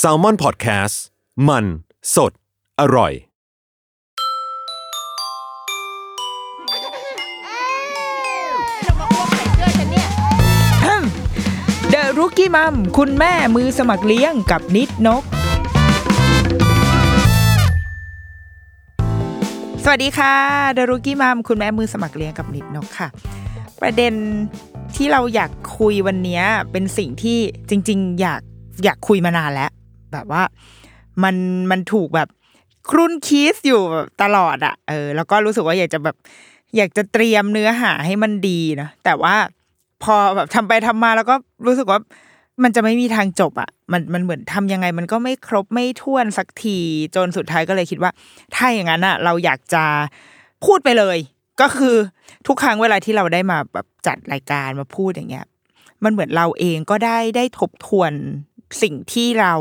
s a l ม o n PODCAST มัน สด อร่อย เดอะรุกี้มัมคุณแม่มือสมัครเลี้ยงกับนิดนก สวัสดีค่ะเดอะรุกี้มัมคุณแม่มือสมัครเลี้ยงกับนิดนกค่ะ ประเด็นที่เราอยากคุยวันนี้เป็นสิ่งที่จริง ๆ อยาก อยากคุยมานานแล้ว แบบว่ามันมันถูกแบบครุ่นคิสอยู่แบบตลอดอะเออ แล้วก็รู้สึกว่าอยากจะแบบ อยากจะเตรียมเนื้อหาให้มันดีนะแต่ว่าพอแบบทำไปทำมาแล้วก็รู้สึกว่ามันจะไม่มีทางจบอะมันมันเหมือนทำยังไง มันก็ไม่ครบไม่ท้วนสักทีจนสุดท้ายก็เลยคิดว่า ถ้าอย่างนั้นอะเราอยากจะพูดไปเลย ก็คือทุกครั้งเวลาที่เราได้มาแบบจัดรายการมาพูดอย่างเงี้ย มันเหมือนเราเองก็ได้ได้ทบทวน สิ่งที่เรา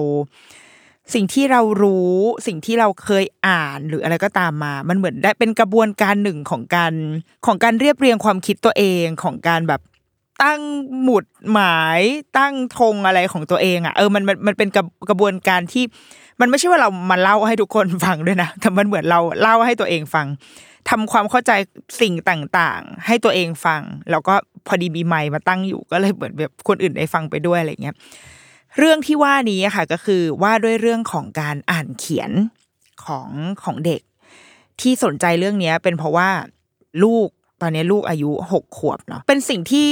สิ่งที่เรารู้สิ่งที่เราเคยอ่านหรืออะไรก็ตามมา มันเหมือนได้เป็นกระบวนการหนึ่งของการของการเรียบเรียงความคิดตัวเองของการแบบตั้งหมุดหมายตั้งธงอะไรของตัวเองอะเออมันมันมันเป็นกระกระบวนการที่ มันไม่ใช่ว่าเรามาเล่าให้ทุกคนฟังด้วยนะแต่มันเหมือนเราเล่าให้ตัวเองฟังทำความเข้าใจสิ่งต่างๆ ให้ตัวเองฟัง แล้วก็พอดีมีไมค์มาตั้งอยู่ก็เลยเหมือนแบบคนอื่นได้ฟังไปด้วยอะไรเงี้ย เรื่องที่ว่านี้ค่ะก็คือว่าด้วยเรื่องของการอ่านเขียนของของเด็ก ที่สนใจเรื่องนี้เป็นเพราะว่าลูกตอนนี้ลูกอายุหกขวบเนาะเป็นสิ่งที่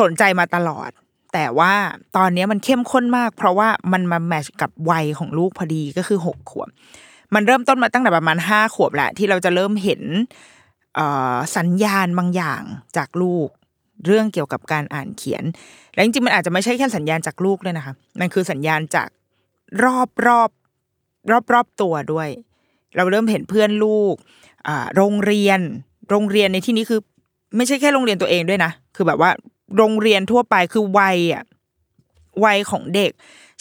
สนใจมาตลอด แต่ว่าตอนนี้มันเข้มข้นมาก เพราะว่ามันมาแมชกับวัยของลูกพอดีก็คือหกขวบ มันเริ่มต้นมาตั้งแต่ประมาณห้าขวบแหละที่เราจะเริ่มเห็นสัญญาณบางอย่างจากลูก เรื่องเกี่ยวกับการอ่านเขียน และจริงๆมันอาจจะไม่ใช่แค่สัญญาณจากลูกเลยนะคะ มันคือสัญญาณจากรอบรอบรอบรอบตัวด้วย เราเริ่มเห็นเพื่อนลูกโรงเรียน โรงเรียนในที่นี้คือไม่ใช่แค่โรงเรียนตัวเองด้วยนะ คือแบบว่าโรงเรียนทั่วไปคือวัยอะวัยของเด็ก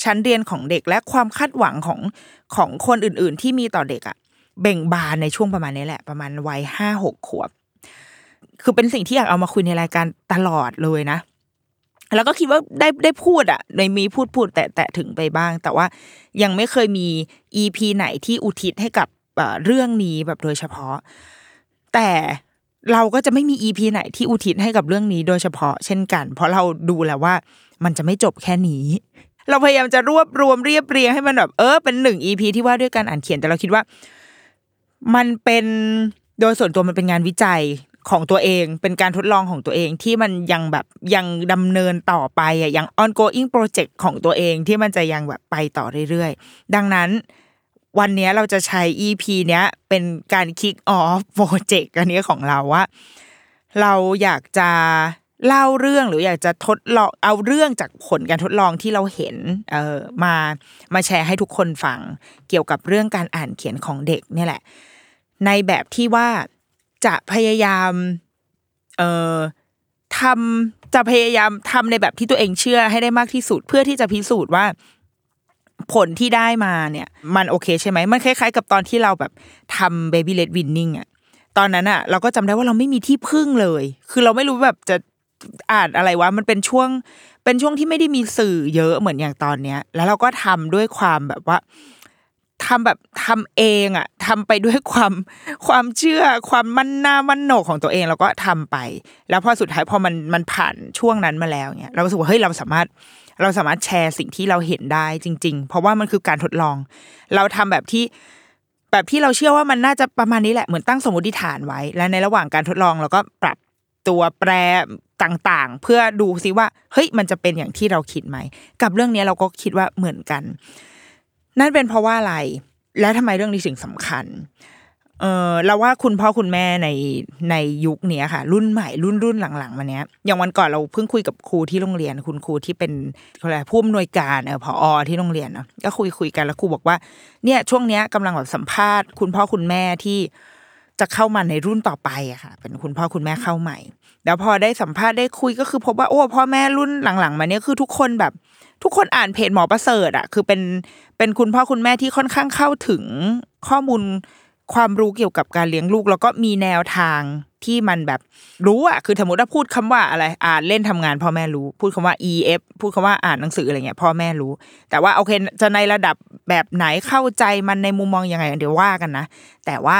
ชั้นเรียนของเด็กและความคาดหวังของของคนอื่น ๆ ที่มีต่อเด็กอะเบ่งบานในช่วงประมาณนี้แหละ ประมาณวัยห้าหกขวบ คือเป็นสิ่งที่อยากเอามาคุยในรายการตลอดเลยนะ แล้วก็คิดว่าได้ได้พูดอะในมีพูดพูดแต่แต่ถึงไปบ้าง แต่ว่ายังไม่เคยมีอีพีไหนที่อุทิศให้กับเรื่องนี้แบบโดยเฉพาะ แต่เราก็จะไม่มีอีพีไหนที่อุทิศให้กับเรื่องนี้โดยเฉพาะ เช่นกัน เพราะเราดูแล้วว่ามันจะไม่จบแค่นี้ เราพยายามจะรวบรวมเรียบเรียงให้มันแบบเออเป็นหนึ่งอีพีที่ว่าด้วยการอ่านเขียนแต่เราคิดว่า มันเป็นโดยส่วนตัวมันเป็นงานวิจัย ของตัวเอง เป็นการทดลองของตัวเองที่มันยังแบบยังดำเนินต่อไปอะยัง ongoing project ของตัวเองที่มันจะยังแบบไปต่อเรื่อยๆ ดังนั้นวันนี้เราจะใช้ EP เนี้ยเป็นการ kick off โปรเจกต์อันนี้ของเราว่า เราอยากจะเล่าเรื่องหรืออยากจะทดลองเอาเรื่องจากผลการทดลองที่เราเห็นเออมามาแชร์ให้ทุกคนฟัง เกี่ยวกับเรื่องการอ่านเขียนของเด็กนี่แหละ ในแบบที่ว่า จะพยายาม เอ่อทำจะพยายามทำในแบบที่ตัวเองเชื่อให้ได้มากที่สุด เพื่อที่จะพิสูจน์ว่า ผลที่ได้มาเนี่ย มันโอเคใช่ไหมมันคล้ายๆ กับตอนที่เราแบบทำ baby led winning อะตอนนั้นอะเราก็จำได้ว่าเราไม่มีที่พึ่งเลย คือเราไม่รู้แบบจะอ่านอะไรวะมันเป็นช่วง เป็นช่วงที่ไม่ได้มีสื่อเยอะเหมือนอย่างตอนเนี้ย แล้วเราก็ทำด้วยความแบบว่า ทำแบบทำเองอะทำไปด้วยความความเชื่อความมั่นหน้ามั่นโหนกของตัวเองแล้วก็ทำไป แล้วพอสุดท้ายพอมันมันผ่านช่วงนั้นมาแล้วเนี่ยเรารู้สึกว่าเฮ้ยเราสามารถเราสามารถแชร์สิ่งที่เราเห็นได้จริง ๆ เพราะว่ามันคือการทดลอง เราทำแบบที่แบบที่เราเชื่อว่ามันน่าจะประมาณนี้แหละเหมือนตั้งสมมติฐานไว้ และในระหว่างการทดลองเราก็ปรับตัวแปรต่างๆ เพื่อดูซิว่าเฮ้ยมันจะเป็นอย่างที่เราคิดไหมกับเรื่องนี้เราก็คิดว่าเหมือนกัน นั่นเป็นเพราะว่าอะไร และทำไมเรื่องนี้ถึงสำคัญ เออเราว่าคุณพ่อคุณแม่ในในยุคนี้ค่ะ รุ่นใหม่รุ่นรุ่นหลังๆมาเนี้ยอย่างวันก่อนเราเพิ่งคุยกับครูที่โรงเรียน คุณครูที่เป็นอะไรผู้อำนวยการเออผออที่โรงเรียนเนาะก็คุยคุยกันแล้วครูบอกว่าเนี่ยช่วงเนี้ยกำลังแบบสัมภาษณ์ คุณพ่อคุณแม่ที่จะเข้ามาในรุ่นต่อไปอะค่ะ เป็นคุณพ่อคุณแม่เข้าใหม่ แล้วพอได้สัมภาษณ์ได้คุยก็คือพบว่าโอ้พ่อแม่รุ่นหลังๆ มาเนี้ยคือทุกคนแบบ ทุกคนอ่านเพจหมอประเสริฐอะคือเป็นเป็นคุณพ่อคุณแม่ที่ค่อนข้างเข้าถึงข้อมูลความรู้เกี่ยวกับการเลี้ยงลูก แล้วก็มีแนวทางที่มันแบบรู้อะคือสมมติว่าพูดคำว่าอะไร อ่านเล่นทำงานพ่อแม่รู้ พูดคำว่า EF พูดคำว่าอ่านหนังสืออะไรเงี้ยพ่อแม่รู้ แต่ว่าโอเคจะในระดับแบบไหนเข้าใจมันในมุมมองยังไงเดี๋ยวว่ากันนะ แต่ว่า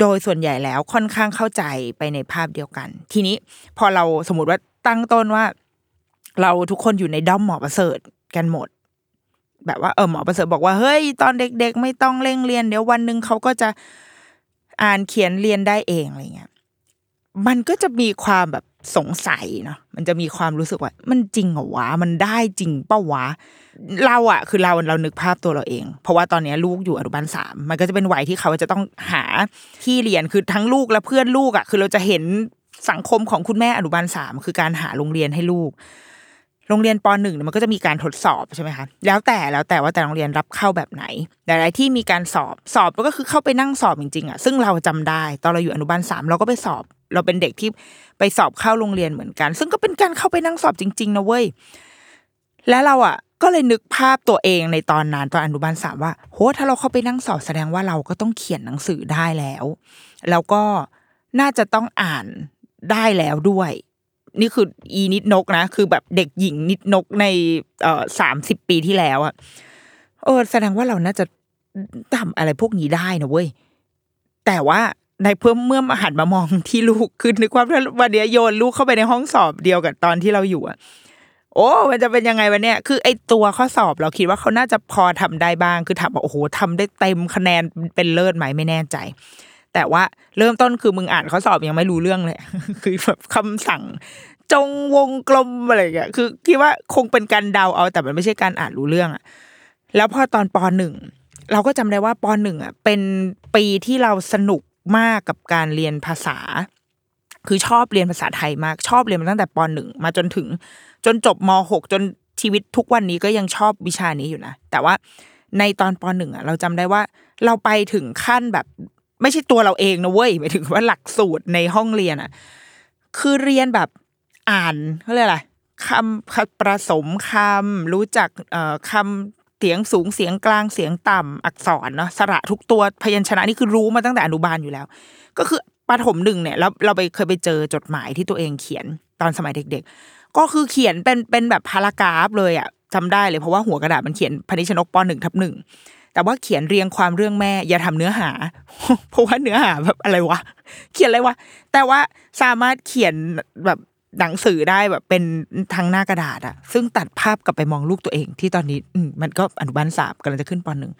โดยส่วนใหญ่แล้วค่อนข้างเข้าใจไปในภาพเดียวกัน ทีนี้พอเราสมมติว่าตั้งต้นว่า เราทุกคนอยู่ในด้อมหมอประเสริฐกันหมด แบบว่าเออหมอประเสริฐบอกว่าเฮ้ยตอนเด็ก ๆ ไม่ต้องเร่งเรียน เดี๋ยววันหนึ่งเขาก็จะอ่านเขียนเรียนได้เองอะไรเงี้ยมันก็จะมีความแบบสงสัยเนาะมันจะมีความรู้สึกว่า มันจริงเหรอวะมันได้จริงปะวะ เราอะคือเราเรานึกภาพตัวเราเอง เพราะว่าตอนนี้ลูกอยู่อนุบาลสามมันก็จะเป็นวัยที่เขาจะต้องหาที่เรียนคือทั้งลูกและเพื่อนลูกอะคือเราจะเห็นสังคมของคุณแม่อนุบาลสามคือการหาโรงเรียนให้ลูก โรงเรียนปหนึ่งเนี่ยมันก็จะมีการทดสอบใช่ไหมคะแล้วแต่แล้วแต่ว่าแต่โรงเรียนรับเข้าแบบไหนแต่อะไรที่มีการสอบสอบก็คือเข้าไปนั่งสอบจริงๆอะซึ่งเราจำได้ตอนเราอยู่อนุบาลสามเราก็ไปสอบ เราเป็นเด็กที่ไปสอบเข้าโรงเรียนเหมือนกัน ซึ่งก็เป็นการเข้าไปนั่งสอบจริงๆนะเว้ยแล้วเราอะก็เลยนึกภาพตัวเองในตอนนั้นตอนอนุบาลสามว่าโหถ้าเราเข้าไปนั่งสอบแสดงว่าเราก็ต้องเขียนหนังสือได้แล้ว แล้วก็น่าจะต้องอ่านได้แล้วด้วย นี่คืออีนิดนกนะ คือแบบเด็กหญิงนิดนกในเอ่อสามสิบปีที่แล้วอะเออแสดงว่าเราน่าจะทำอะไรพวกนี้ได้นะเว้ยแต่ว่าในเพิ่มเมื่อมาหันมามองที่ลูกคือนึกว่าถ้าวันเนี้ยโยนลูกเข้าไปในห้องสอบเดียวกับตอนที่เราอยู่อะโอ้มันจะเป็นยังไงวันเนี้ยคือไอตัวข้อสอบเราคิดว่าเขาน่าจะพอทำได้บ้าง คือถามว่าโอ้โหทำได้เต็มคะแนนเป็นเลิศไหมไม่แน่ใจ แต่ว่าเริ่มต้นคือมึงอ่านข้อสอบยังไม่รู้เรื่องเลย คือแบบคำสั่ง จงวงกลมอะไรอย่างเงี้ยคือคิดว่าคงเป็นการเดาเอาแต่มันไม่ใช่การอ่านรู้เรื่องอะแล้วพอตอนปหนึ่งเราก็จำได้ว่าปหนึ่งอะเป็นปีที่เราสนุกมากกับการเรียนภาษา คือชอบเรียนภาษาไทยมากชอบเรียนมาตั้งแต่ปหนึ่งมาจนถึง จนจบมหกจนชีวิตทุกวันนี้ก็ยังชอบวิชานี้อยู่นะแต่ว่าในตอนปหนึ่งอะเราจำได้ว่า เราไปถึงขั้นแบบ ไม่ใช่ตัวเราเองนะเว้ยหมายถึงว่าหลักสูตรในห้องเรียนอะคือเรียนแบบอ่านเขาเรียกอะไรคำคำประสมคำรู้จักคำเสียงสูงเสียงกลางเสียงต่ำอักษรเนาะสระทุกตัวพยัญชนะนี่คือรู้มาตั้งแต่อนุบาลอยู่แล้ว ก็คือประถมหนึ่งเนี่ยแล้วเราไปเคยไปเจอจดหมายที่ตัวเองเขียนตอนสมัยเด็ก ๆ ก็คือเขียนเป็นเป็นแบบพารากราฟเลยอะจำได้เลยเพราะว่าหัวกระดาษมันเขียนพนิชนกปหนึ่งทับหนึ่ง แต่ว่าเขียนเรียงความเรื่องแม่ อย่าทำเนื้อหา เพราะว่าเนื้อหาแบบอะไรวะเขียนอะไรวะแต่ว่าสามารถเขียนแบบหนังสือได้แบบเป็นทางหน้ากระดาษอะซึ่งตัดภาพกลับไปมองลูกตัวเอง ที่ตอนนี้ อืมันก็อนุบาลสามกำลังจะขึ้นปหนึ่ง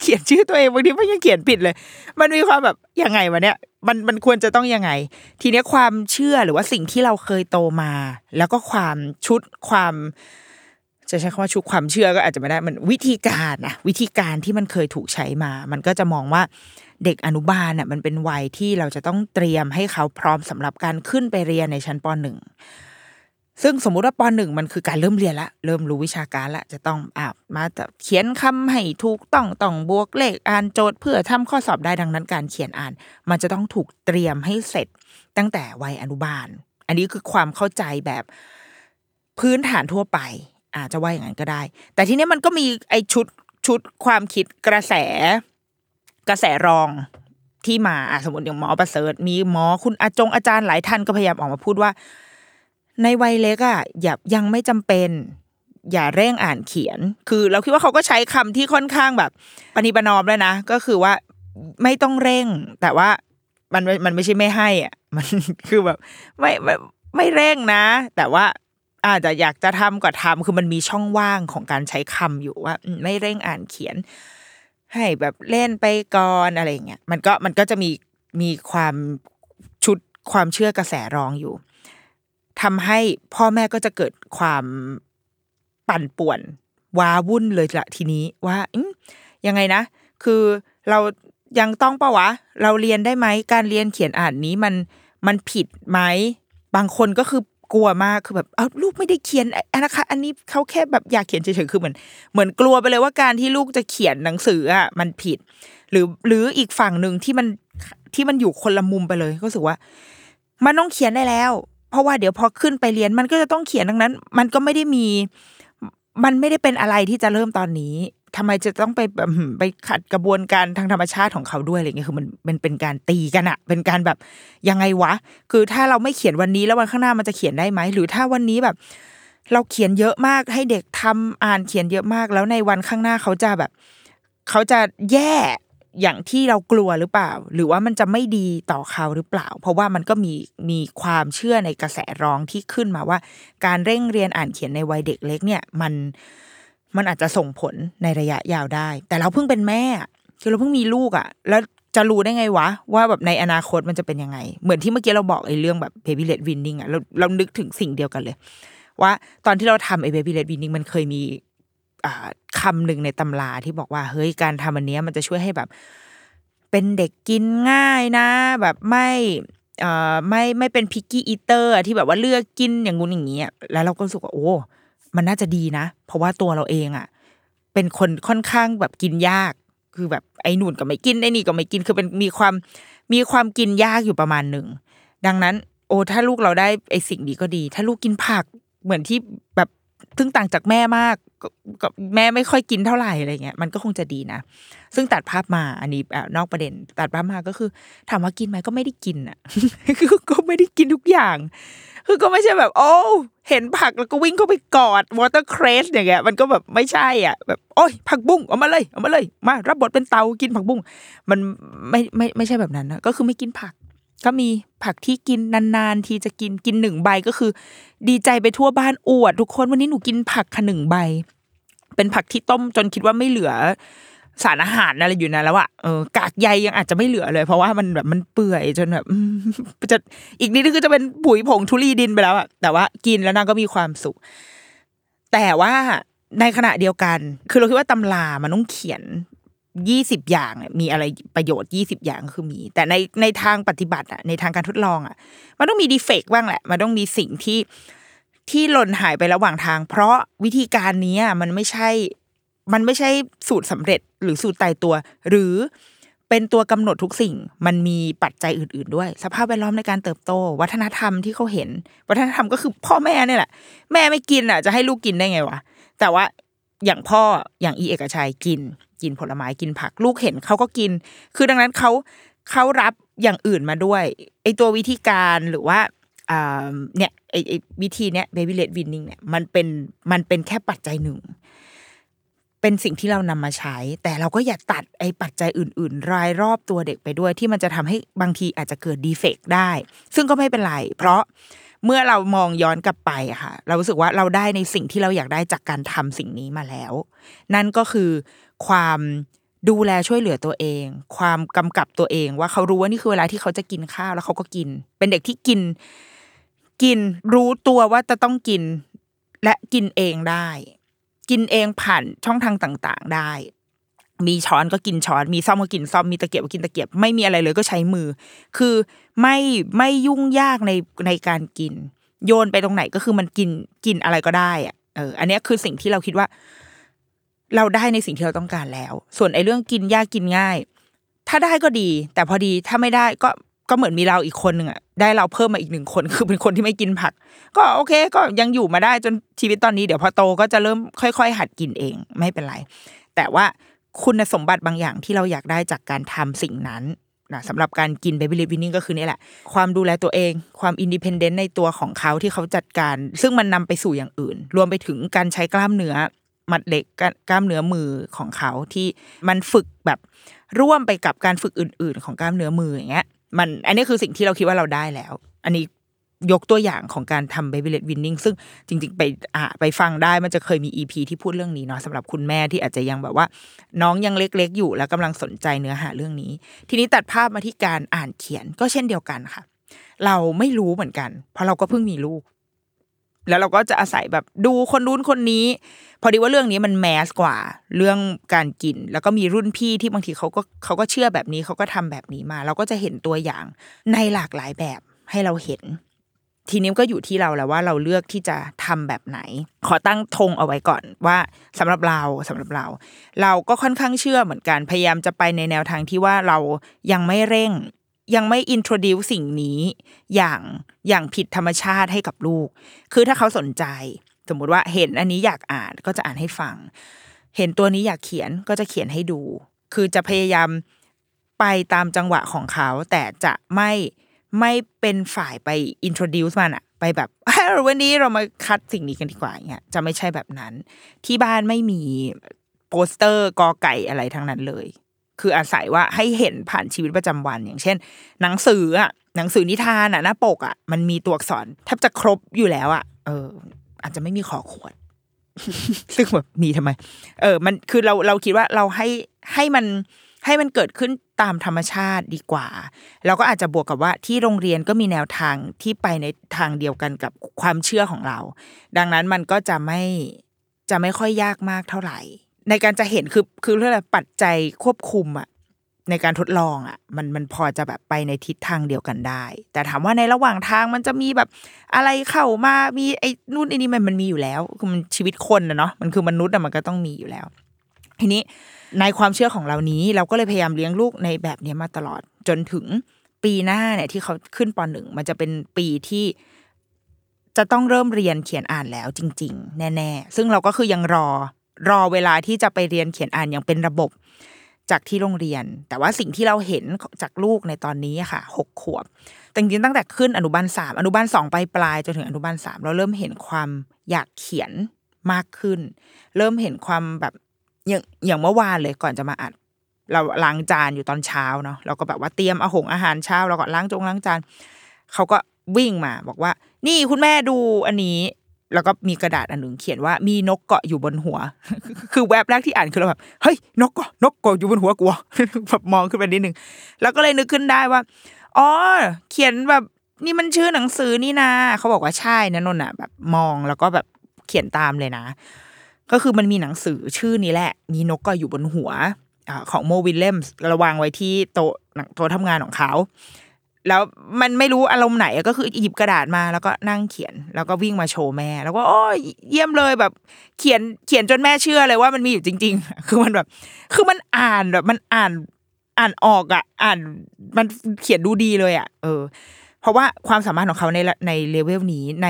เขียนชื่อตัวเองบางทีมันยังเขียนผิดเลย มันมีความแบบยังไงวะเนี่ย มันมันควรจะต้องยังไง ทีเนี้ยความเชื่อหรือว่าสิ่งที่เราเคยโตมา แล้วก็ความชุดความ จะใช้คำว่าชุดความเชื่อก็อาจจะไม่ได้มันวิธีการนะวิธีการที่มันเคยถูกใช้มา มันก็จะมองว่าเด็กอนุบาลน่ะมันเป็นวัยที่เราจะต้องเตรียมให้เขาพร้อมสำหรับการขึ้นไปเรียนในชั้นปหนึ่งซึ่งสมมุติว่าปหนึ่งมันคือการเริ่มเรียนละ เริ่มรู้วิชาการละจะต้องอ่ามาจะเขียนคำให้ถูกต้องต้องบวกเลขอ่านโจทย์เพื่อทำข้อสอบได้ดังนั้นการเขียนอ่าน มันจะต้องถูกเตรียมให้เสร็จตั้งแต่วัยอนุบาล อันนี้คือความเข้าใจแบบพื้นฐานทั่วไป อาจจะว่าอย่างนั้นก็ได้ แต่ทีนี้มันก็มีไอชุดชุดความคิดกระแส กระแสรองที่มาสมมติอย่างหมอประเสริฐ มีหมอคุณอาจงอาจารย์หลายท่านก็พยายามออกมาพูดว่า ในวัยเล็กอะอย่ายังไม่จำเป็น อย่าเร่งอ่านเขียน คือเราคิดว่าเขาก็ใช้คำที่ค่อนข้างแบบปณิปนอมแล้วนะ ก็คือว่าไม่ต้องเร่ง แต่ว่ามันมันไม่ใช่ไม่ให้อะมันคือแบบไม่ไม่ไม่เร่งนะ แต่ว่า อาจจะอยากจะทำก็ทำคือมันมีช่องว่างของการใช้คำอยู่ว่า ไม่เร่งอ่านเขียน ให้แบบเล่นไปก่อนอะไรเงี้ยมันก็มันก็จะมีมีความชุดความเชื่อกระแสรองอยู่ทำให้พ่อแม่ก็จะเกิดความปั่นป่วนว้าวุ่นเลยละทีนี้ว่าอยังไงนะ คือเรายังต้องปะวะ เราเรียนได้ไหมการเรียนเขียนอ่านนี้มันมันผิดไหมบางคนก็คือ กลัวมากคือแบบเอาลูกไม่ได้เขียนอันนะคะอันนี้เขาแค่แบบอยากเขียนเฉยๆคือเหมือนเหมือนกลัวไปเลยว่าการที่ลูกจะเขียนหนังสืออะมันผิด หรือหรืออีกฝั่งหนึ่งที่มันที่มันอยู่คนละมุมไปเลยก็รู้สึกว่า มันต้องเขียนได้แล้ว เพราะว่าเดี๋ยวพอขึ้นไปเรียนมันก็จะต้องเขียนดังนั้น มันก็ไม่ได้มี มันไม่ได้เป็นอะไรที่จะเริ่มตอนนี้ ทำไมจะต้องไปไปขัดกระบวนการทางธรรมชาติของเขาด้วยอะไรเงี้ยคือมันมันเป็นการตีกันอะเป็นการแบบยังไงวะ คือถ้าเราไม่เขียนวันนี้แล้ววันข้างหน้ามันจะเขียนได้ไหมหรือถ้าวันนี้แบบ เราเขียนเยอะมากให้เด็กทำอ่านเขียนเยอะมาก แล้วในวันข้างหน้าเขาจะแบบ เขาจะแย่อย่างที่เรากลัวหรือเปล่า หรือว่ามันจะไม่ดีต่อเขาหรือเปล่า เพราะว่ามันก็มีมีความเชื่อในกระแสร้องที่ขึ้นมาว่า การเร่งเรียนอ่านเขียนในวัยเด็กเล็กเนี่ย มัน มันอาจจะส่งผลในระยะยาวได้ แต่เราเพิ่งเป็นแม่คือเราเพิ่งมีลูกอะ่ะ แล้วจะรู้ได้ไงวะ ว่าแบบในอนาคตมันจะเป็นยังไง เหมือนที่เมื่อกี้เราบอกไอ้เรื่องแบบ baby led winning อะ่ะเราเรานึกถึงสิ่งเดียวกันเลย ว่าตอนที่เราทำไอ้ baby led winning มันเคยมีคำหนึ่งในตำราที่บอกว่าเฮ้ยการทำอันเนี้ยมันจะช่วยให้แบบ เป็นเด็กกินง่ายนะ แบบไม่ไม่ไม่เป็นพิกกี้อีเตอร์ที่แบบว่าเลือกกินอย่างงู้นอย่างนี้อะแล้วเราก็รู้สึกว่าโอ้ มันน่าจะดีนะ เพราะว่าตัวเราเองอะ เป็นคนค่อนข้างแบบกินยาก คือแบบไอ้นู่นก็ไม่กินไอ้นี่ก็ไม่กินคือเป็นมีความมีความกินยากอยู่ประมาณหนึ่งดังนั้น โอ้ถ้าลูกเราได้ไอ้สิ่งนี้ก็ดี ถ้าลูกกินผักเหมือนที่แบบซึ่งต่างจากแม่มากก็ก็แม่ไม่ค่อยกินเท่าไหร่อะไรเงี้ยมันก็คงจะดีนะ ซึ่งตัดภาพมาอันนี้นอกประเด็น ตัดภาพมาก็คือ ถามว่ากินไหมก็ไม่ได้กินอะก็ไม่ได้กินทุกอย่าง คือก็ไม่ใช่แบบ โอ้ เห็นผักแล้วก็วิ่งเข้าไปกอดวอเตอร์เครสอย่างเงี้ยมันก็แบบไม่ใช่อะ แบบโอ้ยผักบุ้งเอามาเลยเอามาเลยมา รับบทเป็นเตากินผักบุ้งมันไม่ไม่ไม่ใช่แบบนั้นนะก็คือไม่กินผัก ก็มีผักที่กินนานๆทีจะกินกินหนึ่งใบก็คือ ดีใจไปทั่วบ้านอวด ทุกคนวันนี้หนูกินผักค่ะหนึ่งใบ เป็นผักที่ต้มจนคิดว่าไม่เหลือ สารอาหารอะไรอยู่นะแล้วอะเออกากใยยังอาจจะไม่เหลือเลย เพราะว่ามันแบบมันเปื่อยจนแบบจะอีกนิดนึงคือจะเป็นปุ๋ยผงทุลีดินไปแล้วอะแต่ว่ากินแล้วนางก็มีความสุข แต่ว่าในขณะเดียวกัน คือเราคิดว่าตำรามันต้องเขียนยี่สิบอย่างมีอะไรประโยชน์ยี่สิบอย่างคือมี แต่ในในทางปฏิบัติอะในทางการทดลองอะมันต้องมีดีเฟกบ้างแหละ มันต้องมีสิ่งที่ที่หล่นหายไประหว่างทาง เพราะวิธีการนี้อะมันไม่ใช่ มันไม่ใช่สูตรสำเร็จหรือสูตรตายตัว หรือเป็นตัวกำหนดทุกสิ่ง มันมีปัจจัยอื่น ๆ ด้วย สภาพแวดล้อมในการเติบโต วัฒนธรรมที่เขาเห็น วัฒนธรรมก็คือพ่อแม่เนี่ยแหละ แม่ไม่กินอะ จะให้ลูกกินได้ไงวะ แต่ว่าอย่างพ่ออย่างอีเอกชัยกิน กินผลไม้กินผักลูกเห็นเขาก็กิน คือดังนั้นเขาเขารับอย่างอื่นมาด้วยไอตัววิธีการหรือว่าเนี่ยไอไอวิธีเนี้ย baby led winning เนี่ยมันเป็นมันเป็นแค่ปัจจัยหนึ่ง เป็นสิ่งที่เรานำมาใช้ แต่เราก็อย่าตัดไอ้ปัจจัยอื่น ๆ รายรอบตัวเด็กไปด้วยที่มันจะทำให้บางทีอาจจะเกิดดีเฟกต์ได้ ซึ่งก็ไม่เป็นไร เพราะเมื่อเรามองย้อนกลับไปอะค่ะ เรารู้สึกว่าเราได้ในสิ่งที่เราอยากได้จากการทำสิ่งนี้มาแล้ว นั่นก็คือความดูแลช่วยเหลือตัวเอง ความกำกับตัวเอง ว่าเขารู้ว่านี่คือเวลาที่เขาจะกินข้าวแล้วเขาก็กิน เป็นเด็กที่กิน กินรู้ตัวว่าจะต้องกินและกินเองได้ กินเองผ่านช่องทางต่างๆ ได้ มีช้อนก็กินช้อน มีซ่อมก็กินซ่อมมีตะเกียบก็กินตะเกียบไม่มีอะไรเลยก็ใช้มือ คือไม่ไม่ยุ่งยากในในการกิน โยนไปตรงไหนก็คือมันกินกินอะไรก็ได้อะเออ อันนี้คือสิ่งที่เราคิดว่า เราได้ในสิ่งที่เราต้องการแล้ว ส่วนไอ้เรื่องกินยากกินง่าย ถ้าได้ก็ดี แต่พอดีถ้าไม่ได้ก็ก็เหมือนมีเราอีกคนหนึ่งอะ ได้เราเพิ่มมาอีกหนึ่งคน คือเป็นคนที่ไม่กินผัก ก็โอเค ก็ยังอยู่มาได้จนชีวิตตอนนี้เดี๋ยวพอโตก็จะเริ่มค่อย ๆ หัดกินเองไม่เป็นไร แต่ว่าคุณสมบัติบางอย่างที่เราอยากได้จากการทำสิ่งนั้นนะสำหรับการกิน baby led weaning ก็คือนี่แหละ ความดูแลตัวเอง ความอินดิเพนเดนต์ในตัวของเขาที่เขาจัดการ ซึ่งมันนำไปสู่อย่างอื่น รวมไปถึงการใช้กล้ามเนื้อมัดเหล็กกล้ากล้ามเนื้อมือของเขาที่มันฝึกแบบร่วมไปกับการฝึกอื่น ๆ ของกล้ามเนื้อมืออย่างเงี้ย มันอันนี้คือสิ่งที่เราคิดว่าเราได้แล้ว อันนี้ยกตัวอย่างของการทำ baby led winning ซึ่งจริง ๆ ไปอ่าไปฟังได้มันจะเคยมี EP ที่พูดเรื่องนี้เนาะสำหรับคุณแม่ที่อาจจะยังแบบว่า น้องยังเล็กๆ อยู่แล้วกำลังสนใจเนื้อหาเรื่องนี้ ทีนี้ตัดภาพมาที่การอ่านเขียนก็เช่นเดียวกันค่ะ เราไม่รู้เหมือนกัน เพราะเราก็เพิ่งมีลูก แล้วเราก็จะอาศัยแบบดูคนนู้นคนนี้ พอดีว่าเรื่องนี้มันแมสกว่าเรื่องการกิน แล้วก็มีรุ่นพี่ที่บางทีเขาก็เขาก็เชื่อแบบนี้เขาก็ทำแบบนี้มา เราก็จะเห็นตัวอย่างในหลากหลายแบบให้เราเห็น ทีนี้ก็อยู่ที่เราแล้วว่าเราเลือกที่จะทำแบบไหน ขอตั้งธงเอาไว้ก่อนว่าสำหรับเราสำหรับเรา เราก็ค่อนข้างเชื่อเหมือนกันพยายามจะไปในแนวทางที่ว่าเรายังไม่เร่ง ยังไม่ introduce สิ่งนี้อย่างอย่างผิดธรรมชาติให้กับลูก คือถ้าเขาสนใจ สมมุติว่าเห็นอันนี้อยากอ่านก็จะอ่านให้ฟัง เห็นตัวนี้อยากเขียนก็จะเขียนให้ดู คือจะพยายามไปตามจังหวะของเขา แต่จะไม่ไม่เป็นฝ่ายไป introduce มันอะไปแบบวันนี้เรามาคัดสิ่งนี้กันดีกว่าเงี้ยจะไม่ใช่แบบนั้น ที่บ้านไม่มีโปสเตอร์กอไก่อะไรทั้งนั้นเลย คืออาศัยว่าให้เห็นผ่านชีวิตประจำวัน อย่างเช่น หนังสืออะหนังสือนิทานอะหน้าปกอะมันมีตัวอักษรแทบจะครบอยู่แล้วอะเออ อาจจะไม่มีขอขวด ซึ่งแบบมีทำไม เออ มันคือเราเราคิดว่าเราให้ให้มันให้มันเกิดขึ้นตามธรรมชาติดีกว่า แล้วก็อาจจะบวกกับว่าที่โรงเรียนก็มีแนวทางที่ไปในทางเดียวกันกับความเชื่อของเรา ดังนั้นมันก็จะไม่จะไม่ค่อยยากมากเท่าไหร่ ในการจะเห็นคือคือเรื่องอะไรปัจจัยควบคุมอะในการทดลองอะมันมันพอจะแบบไปในทิศทางเดียวกันได้ แต่ถามว่าในระหว่างทางมันจะมีแบบอะไรเข้ามามีไอ้นู่นไอ้นี่มันมันมีอยู่แล้วคือมันชีวิตคนนะเนาะมันคือมนุษย์อะมันก็ต้องมีอยู่แล้ว ทีนี้ในความเชื่อของเรานี้ เราก็เลยพยายามเลี้ยงลูกในแบบนี้มาตลอดจนถึงปีหน้าเนี่ยที่เขาขึ้นปหนึ่งมันจะเป็นปีที่จะต้องเริ่มเรียนเขียนอ่านแล้วจริง ๆ แน่ ๆ ซึ่งเราก็คือยังรอ รอเวลาที่จะไปเรียนเขียนอ่านอย่างเป็นระบบจากที่โรงเรียน แต่ว่าสิ่งที่เราเห็นจากลูกในตอนนี้ค่ะหกขวบแต่จริงๆตั้งแต่ขึ้นอนุบาลสามอนุบาลสองไปปลายจนถึงอนุบาลสามเราเริ่มเห็นความอยากเขียนมากขึ้น เริ่มเห็นความแบบอย่างอย่างเมื่อวานเลยก่อนจะมาอัด เราล้างจานอยู่ตอนเช้าเนาะเราก็แบบว่าเตรียมอาหงอาหารเช้าเราก็ล้างจงล้างจานเขาก็วิ่งมาบอกว่า นี่คุณแม่ดูอันนี้ แล้วก็มีกระดาษอันหนึ่งเขียนว่ามีนกเกาะอยู่บนหัว คือแวบแรกที่อ่านคือเราแบบเฮ้ยนกเกาะนกเกาะอยู่บนหัวกูแบบมองขึ้นไปนิดนึงแล้วก็เลยนึกขึ้นได้ว่าอ๋อเขียนแบบนี่มันชื่อหนังสือนี่นาเขาบอกว่าใช่นะนนอะ แบบมองแล้วก็แบบเขียนตามเลยนะ ก็คือมันมีหนังสือชื่อนี้แหละ มีนกก็อยู่บนหัวอของโมวิลเลมส์ระวางไว้ที่โต๊ะโต๊ะทำงานของเขา แล้วมันไม่รู้อารมณ์ไหนก็คือหยิบกระดาษมาแล้วก็นั่งเขียน แล้วก็วิ่งมาโชว์แม่ แล้วก็โอ้ยเยี่ยมเลยแบบ เขียนเขียนจนแม่เชื่อเลยว่ามันมีอยู่จริง ๆ คือมันแบบ คือมันอ่านแบบมันอ่านอ่านออกอะ อ่านมันเขียนดูดีเลยอะ เออ เพราะว่าความสามารถของเขาในในเลเวลนี้ใน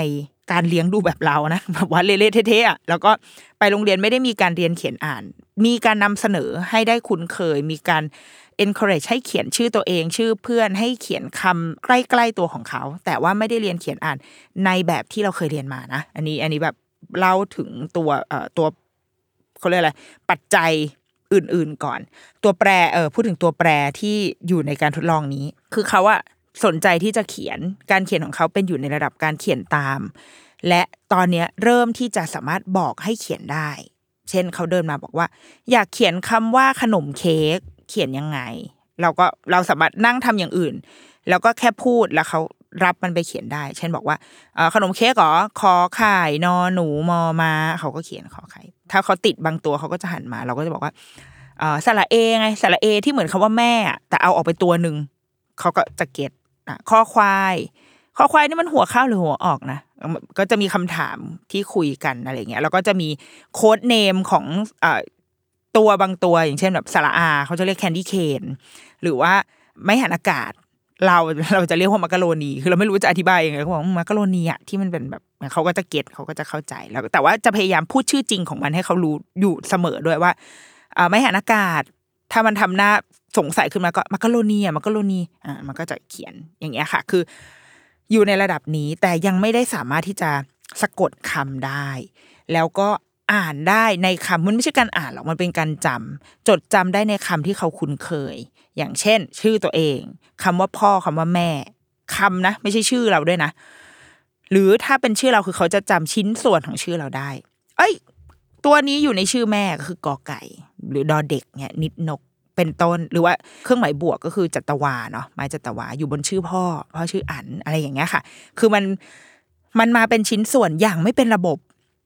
การเลี้ยงดูแบบเรานะแบบว่าเละเทะอะแล้วก็ไปโรงเรียนไม่ได้มีการเรียนเขียนอ่าน มีการนำเสนอให้ได้คุ้นเคย มีการ encourage ให้เขียนชื่อตัวเอง ชื่อเพื่อนให้เขียนคำใกล้ๆตัวของเขา แต่ว่าไม่ได้เรียนเขียนอ่านในแบบที่เราเคยเรียนมานะ อันนี้อันนี้แบบเล่าถึงตัวเอ่อตัวเขาเรียกอะไรปัจจัยอื่นๆก่อน ตัวแปรเออพูดถึงตัวแปรที่อยู่ในการทดลองนี้ คือเขาอะสนใจที่จะเขียนการเขียนของเขาเป็นอยู่ในระดับการเขียนตาม และตอนนี้เริ่มที่จะสามารถบอกให้เขียนได้ เช่นเขาเดินมาบอกว่า อยากเขียนคำว่าขนมเค้ก เขียนยังไง เราก็เราสามารถนั่งทำอย่างอื่น แล้วก็แค่พูดแล้วเขารับมันไปเขียนได้ เช่นบอกว่าขนมเค้กหรอขอไข่นอหนูมอมาเขาก็เขียนขอไข่ถ้าเขาติดบางตัวเขาก็จะหันมา เราก็จะบอกว่าสระเอไงสระเอที่เหมือนคาว่าแม่ แต่เอาออกไปตัวหนึ่งเขาก็จะเก็ตข้อควายข้อควายนี่มันหัวเข้าหรือหัวออกนะก็จะมีคำถามที่คุยกันอะไรเงี้ยแล้วก็จะมีโค้ดเนมของ ตัวบางตัวอย่างเช่นแบบสระอาเขาจะเรียกแคนดี้เคนหรือว่าไม่หันอากาศ เราเราจะเรียกว่ามักกะโรนีคือเราไม่รู้จะอธิบายยังไงเขาบอกมักกะโรนีอะที่มันเป็นแบบเขาก็จะเก็ตเขาก็จะเข้าใจแล้วแต่ว่าจะพยายามพูดชื่อจริงของมันให้เขารู้อยู่เสมอด้วยว่าไม่หันอากาศ ถ้ามันทำหน้าสงสัยขึ้นมาก็มักกะโรนีอะมักกะโรนีอ่ามันก็จะเขียนอย่างเงี้ยค่ะ คืออยู่ในระดับนี้แต่ยังไม่ได้สามารถที่จะสะกดคำได้ แล้วก็ อ่านได้ในคำมันไม่ใช่การอ่านหรอกมันเป็นการจำจดจำได้ในคำที่เขาคุ้นเคย อย่างเช่น ชื่อตัวเองคำว่าพ่อคำว่าแม่คำนะไม่ใช่ชื่อเราด้วยนะ หรือถ้าเป็นชื่อเราคือเขาจะจำชิ้นส่วนของชื่อเราได้ เอ้ย ตัวนี้อยู่ในชื่อแม่ก็คือกอไก่ หรือดอเด็กเนี่ยนิดนกเป็นต้นหรือว่าเครื่องหมายบวกก็คือจัตวาเนาะไม้จัตวาอยู่บนชื่อพ่อพ่อชื่ออันอะไรอย่างเงี้ยค่ะ คือมันมันมาเป็นชิ้นส่วนอย่างไม่เป็นระบบ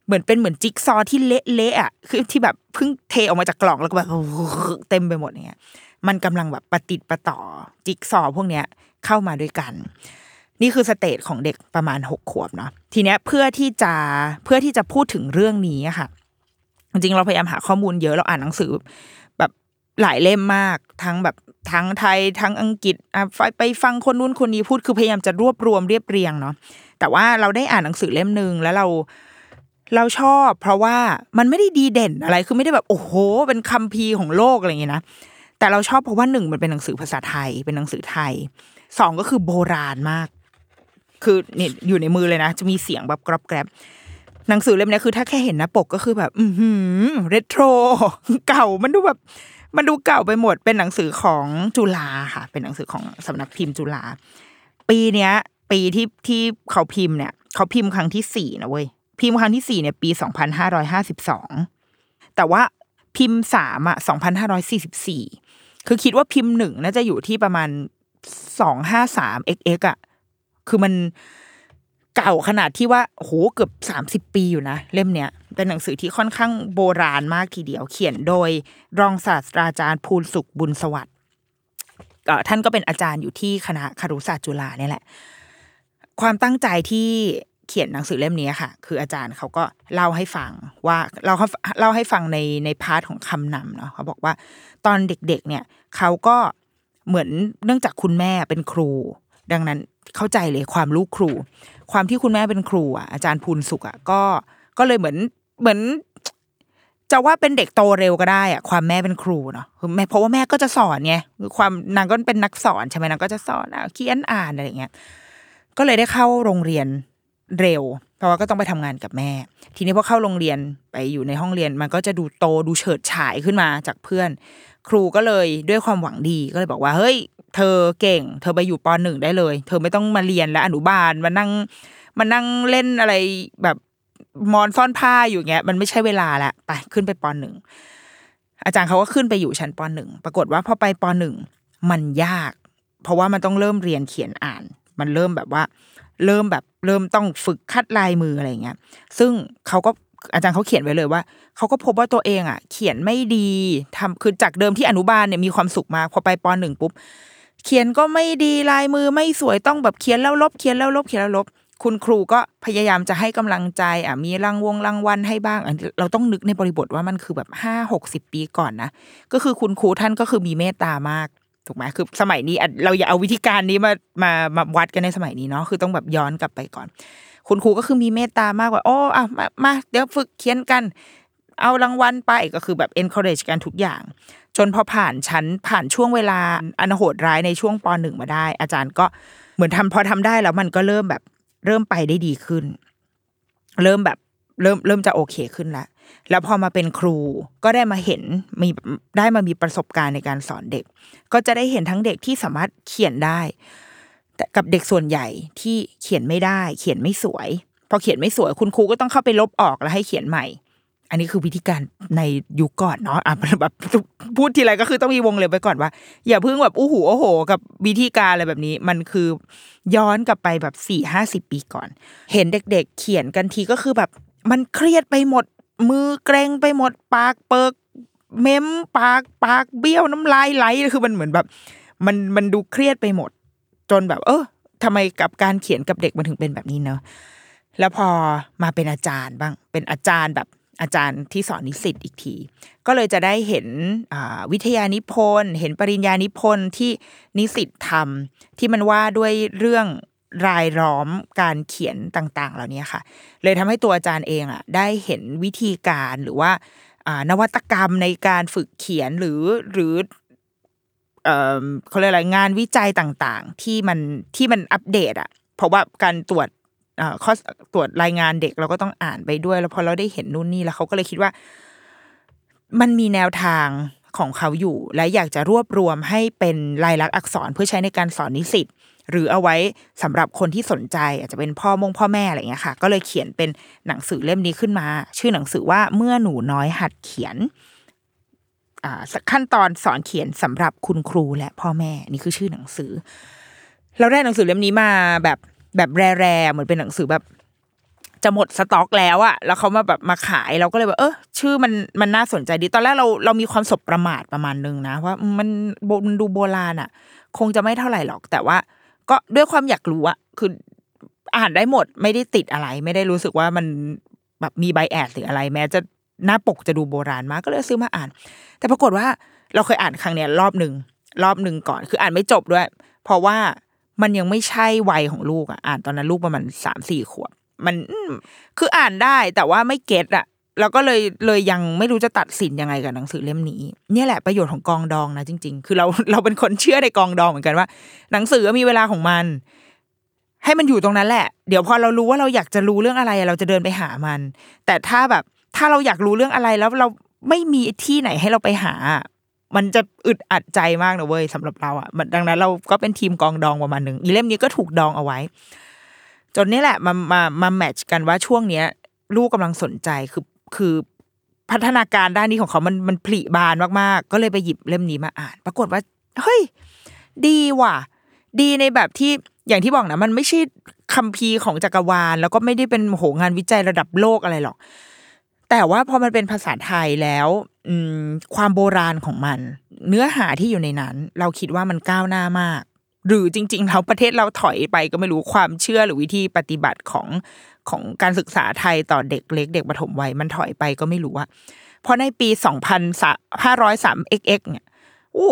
เหมือนเป็นเหมือนจิ๊กซอที่เละๆอะคือที่แบบเพิ่งเทออกมาจากกล่องแล้วก็แบบเต็มไปหมดเนี้ย มันกำลังแบบประติดประต่อจิ๊กซอพวกเนี้ยเข้ามาด้วยกัน นี่คือสเตจของเด็กประมาณหกขวบเนาะทีเนี้ยเพื่อที่จะเพื่อที่จะพูดถึงเรื่องนี้ค่ะจริงเราพยายามหาข้อมูลเยอะเราอ่านหนังสือ แบบหลายเล่มมากทั้งแบบทั้งไทยทั้งอังกฤษไปฟังคนนู้นคนนี้พูดคือพยายามจะรวบรวมเรียบเรียงเนาะแต่ว่าเราได้อ่านหนังสือเล่มหนึ่งแล้วเรา เราชอบเพราะว่ามันไม่ได้ดีเด่นอะไรคือไม่ได้แบบโอ้โห เป็นคัมภีร์ของโลกอะไรอย่างเงี้ยนะแต่เราชอบเพราะว่าหนึ่งมันเป็นหนังสือภาษาไทย เป็นหนังสือไทยสองก็คือโบราณมาก คือเนี่ยอยู่ในมือเลยนะ จะมีเสียงแบบกรอบแกรบหนังสือเล่มนี้คือ ถ้าแค่เห็นหน้าปกก็คือแบบ อือหือเรโทรเก่ามันดูแบบมันดูเก่าไปหมดเป็นหนังสือของจุฬาค่ะ เป็นหนังสือของสำนักพิมพ์จุฬาปีเนี้ย ปีที่ที่เขาพิมพ์เนี่ย เขาพิมพ์ครั้งที่สี่นะเว้ย พิมพ์ครั้งที่สี่เนี่ยปีสองพันห้าร้อยห้าสิบสองแต่ว่าพิมพ์สามอะสองพันห้าร้อยสี่สิบสี่คือคิดว่าพิมพ์หนึ่งน่าจะอยู่ที่ประมาณสองห้าสามเอ็กเอ็กอะคือมันเก่าขนาดที่ว่าโหเกือบสามสิบปีอยู่นะ เล่มเนี้ยเป็นหนังสือที่ค่อนข้างโบราณมากทีเดียว เขียนโดยรองศาสตราจารย์พูนสุขบุญสวัสดิ์ท่านก็เป็นอาจารย์อยู่ที่คณะครุศาสตร์จุฬาเนี่ยแหละ ความตั้งใจที่ เขียนหนังสือเล่มนี้ค่ะ คืออาจารย์เขาก็เล่าให้ฟังว่าเราเขาเล่าให้ฟังในใน part ของคำนำเนาะเขาบอกว่าตอนเด็กๆเนี่ยเขาก็เหมือนเนื่องจากคุณแม่เป็นครู ดังนั้นเข้าใจเลยความลูกครู ความที่คุณแม่เป็นครูอะอาจารย์พูนสุขอะก็ก็เลยเหมือนเหมือนจะว่าเป็นเด็กโตเร็วก็ได้อะความแม่เป็นครูเนาะคือแม่เพราะว่าแม่ก็จะสอนไงความนางก็เป็นนักสอนใช่ไหมนางก็จะสอนอะเขียนอ่านอะไรอย่างเงี้ยก็เลยได้เข้าโรงเรียน เร็ว เพราะว่าก็ต้องไปทำงานกับแม่ ทีนี้พอเข้าโรงเรียนไปอยู่ในห้องเรียน มันก็จะดูโตดูเฉิดฉายขึ้นมาจากเพื่อน ครูก็เลยด้วยความหวังดีก็เลยบอกว่าเฮ้ย เธอเก่ง เธอไปอยู่ปหนึ่งได้เลย เธอไม่ต้องมาเรียนและอนุบาลมานั่งมานั่งเล่นอะไรแบบมอนซ่อนผ้าอยู่เงี้ย มันไม่ใช่เวลาละไปขึ้นไปปหนึ่งอาจารย์เขาก็ขึ้นไปอยู่ชั้นปหนึ่งปรากฏว่าพอไปปหนึ่งมันยาก เพราะว่ามันต้องเริ่มเรียนเขียนอ่าน มันเริ่มแบบว่า เริ่มแบบเริ่มต้องฝึกคัดลายมืออะไรเงี้ย ซึ่งเขาก็อาจารย์เขาเขียนไว้เลยว่าเขาก็พบว่าตัวเองอะ เขียนไม่ดีทำคือจากเดิมที่อนุบาลเนี่ยมีความสุขมากพอไปปหนึ่งปุ๊บเขียนก็ไม่ดีลายมือไม่สวยต้องแบบเขียนแล้วลบเขียนแล้วลบเขียนแล้วลบ คุณครูก็พยายามจะให้กำลังใจอะมีรางวงรางวัลให้บ้างเราต้องนึกในบริบทว่ามันคือแบบห้าหกสิบปีก่อนนะก็คือคุณครูท่านก็คือมีเมตตามาก ถูกไหมคือสมัยนี้เราอย่าเอาวิธีการนี้มามามาวัดกันในสมัยนี้เนาะคือต้องแบบย้อนกลับไปก่อน คุณครูก็คือมีเมตตามากกว่าโอ้อะมามาเดี๋ยวฝึกเขียนกัน เอารางวัลไปก็คือแบบ encourage กันทุกอย่าง จนพอผ่านชั้นผ่านช่วงเวลาอันโหดร้ายในช่วงปหนึ่งมาได้ อาจารย์ก็เหมือนทำพอทำได้แล้วมันก็เริ่มแบบเริ่มไปได้ดีขึ้น เริ่มแบบเริ่มเริ่มจะโอเคขึ้นแล้ว แล้วพอมาเป็นครูก็ได้มาเห็นมีได้มามีประสบการณ์ในการสอนเด็ก ก็จะได้เห็นทั้งเด็กที่สามารถเขียนได้ แต่กับเด็กส่วนใหญ่ที่เขียนไม่ได้ เขียนไม่สวย พอเขียนไม่สวยคุณครูก็ต้องเข้าไปลบออกแล้วให้เขียนใหม่ อันนี้คือวิธีการในยุคก่อนเนาะอะแบบพูดทีไรก็คือต้องมีวงเล็บไว้ก่อนว่า อย่าเพิ่งแบบอู้หูโอ้โห กับวิธีการอะไรแบบนี้ มันคือย้อนกลับไปแบบสี่ห้าสิบปีก่อน เห็นเด็ก ๆ เขียนกันทีก็คือแบบมันเครียดไปหมด มือเกรงไปหมดปากเปิกเม้มปากปากเบี้ยวน้ำลายไหลคือมันเหมือนแบบ มันมันดูเครียดไปหมด จนแบบ เออทำไมกับการเขียนกับเด็กมันถึงเป็นแบบนี้เนาะแล้วพอมาเป็นอาจารย์บ้าง เป็นอาจารย์แบบอาจารย์ที่สอนนิสิตอีกที ก็เลยจะได้เห็นวิทยานิพนธ์ เห็นปริญญานิพนธ์ที่นิสิตทำที่มันว่าด้วยเรื่อง รายล้อมการเขียนต่าง ๆ เหล่านี้ค่ะ เลยทำให้ตัวอาจารย์เองอะได้เห็นวิธีการหรือว่านวัตกรรมในการฝึกเขียนหรือหรือเขาเรียกอะไรงานวิจัยต่างๆ ที่มันที่มันอัปเดตอะเพราะว่าการตรวจข้อตรวจรายงานเด็กเราก็ต้องอ่านไปด้วย แล้วพอเราได้เห็นนู่นนี่แล้วเขาก็เลยคิดว่า มันมีแนวทางของเขาอยู่ และอยากจะรวบรวมให้เป็นลายลักษณ์อักษรเพื่อใช้ในการสอนนิสิต หรือเอาไว้สำหรับคนที่สนใจอาจจะเป็นพ่อมงพ่อแม่อะไรเงี้ยค่ะ ก็เลยเขียนเป็นหนังสือเล่มนี้ขึ้นมา ชื่อหนังสือว่าเมื่อหนูน้อยหัดเขียนขั้นตอนสอนเขียนสำหรับคุณครูและพ่อแม่นี่คือชื่อหนังสือ เราได้หนังสือเล่มนี้มาแบบแบบแร่ๆเหมือนเป็นหนังสือแบบจะหมดสต็อกแล้วอะแล้วเขามาแบบมาขายเราก็เลยแบบเออชื่อมันมันน่าสนใจดี ตอนแรกเราเรามีความสบประมาทประมาณนึงนะว่ามันมันดูโบราณอะคงจะไม่เท่าไหร่หรอก แต่ว่า ก็ด้วยความอยากรู้อะคืออ่านได้หมดไม่ได้ติดอะไร ไม่ได้รู้สึกว่ามันแบบมีใบแอดหรืออะไร แม้จะหน้าปกจะดูโบราณมากก็เลยซื้อมาอ่าน แต่ปรากฏว่าเราเคยอ่านครั้งเนี้ยรอบหนึ่งรอบหนึ่งก่อน คืออ่านไม่จบด้วย เพราะว่ามันยังไม่ใช่วัยของลูกอะอ่านตอนนั้นลูกประมาณสามสี่ขวบมันคืออ่านได้แต่ว่าไม่เก็ตอะ เราก็เลยเลยยังไม่รู้จะตัดสินยังไงกับหนังสือเล่มนี้ เนี่ยแหละประโยชน์ของกองดองนะจริง ๆ คือเราเราเป็นคนเชื่อในกองดองเหมือนกันว่า หนังสือมีเวลาของมัน ให้มันอยู่ตรงนั้นแหละ เดี๋ยวพอเรารู้ว่าเราอยากจะรู้เรื่องอะไรเราจะเดินไปหามัน แต่ถ้าแบบถ้าเราอยากรู้เรื่องอะไรแล้วเราไม่มีที่ไหนให้เราไปหา มันจะอึดอัดใจมากนะเว้ยสำหรับเราอะดังนั้นเราก็เป็นทีมกองดองประมาณหนึ่งอีเล่มนี้ก็ถูกดองเอาไว้ จนนี่แหละมามามาแมทช์กันว่าช่วงเนี้ย ลูกกำลังสนใจคือ คือพัฒนาการด้านนี้ของเขามันมันผลิบานมากๆ ก็เลยไปหยิบเล่มนี้มาอ่าน ปรากฏว่าเฮ้ย ดีว่ะ ดีในแบบที่อย่างที่บอกนะ มันไม่ใช่คัมภีร์ของจักรวาล แล้วก็ไม่ได้เป็นโหงานวิจัยระดับโลกอะไรหรอก แต่ว่าพอมันเป็นภาษาไทยแล้วอืความโบราณของมัน เนื้อหาที่อยู่ในนั้น เราคิดว่ามันก้าวหน้ามาก หรือจริงๆแล้วประเทศเราถอยไปก็ไม่รู้ความเชื่อหรือวิธีปฏิบัติของของการศึกษาไทยต่อเด็กเล็ก เด็กปฐมวัยมันถอยไปก็ไม่รู้ว่าเพราะในปีสองพันห้าร้อยสาม xx เนี่ยโอ้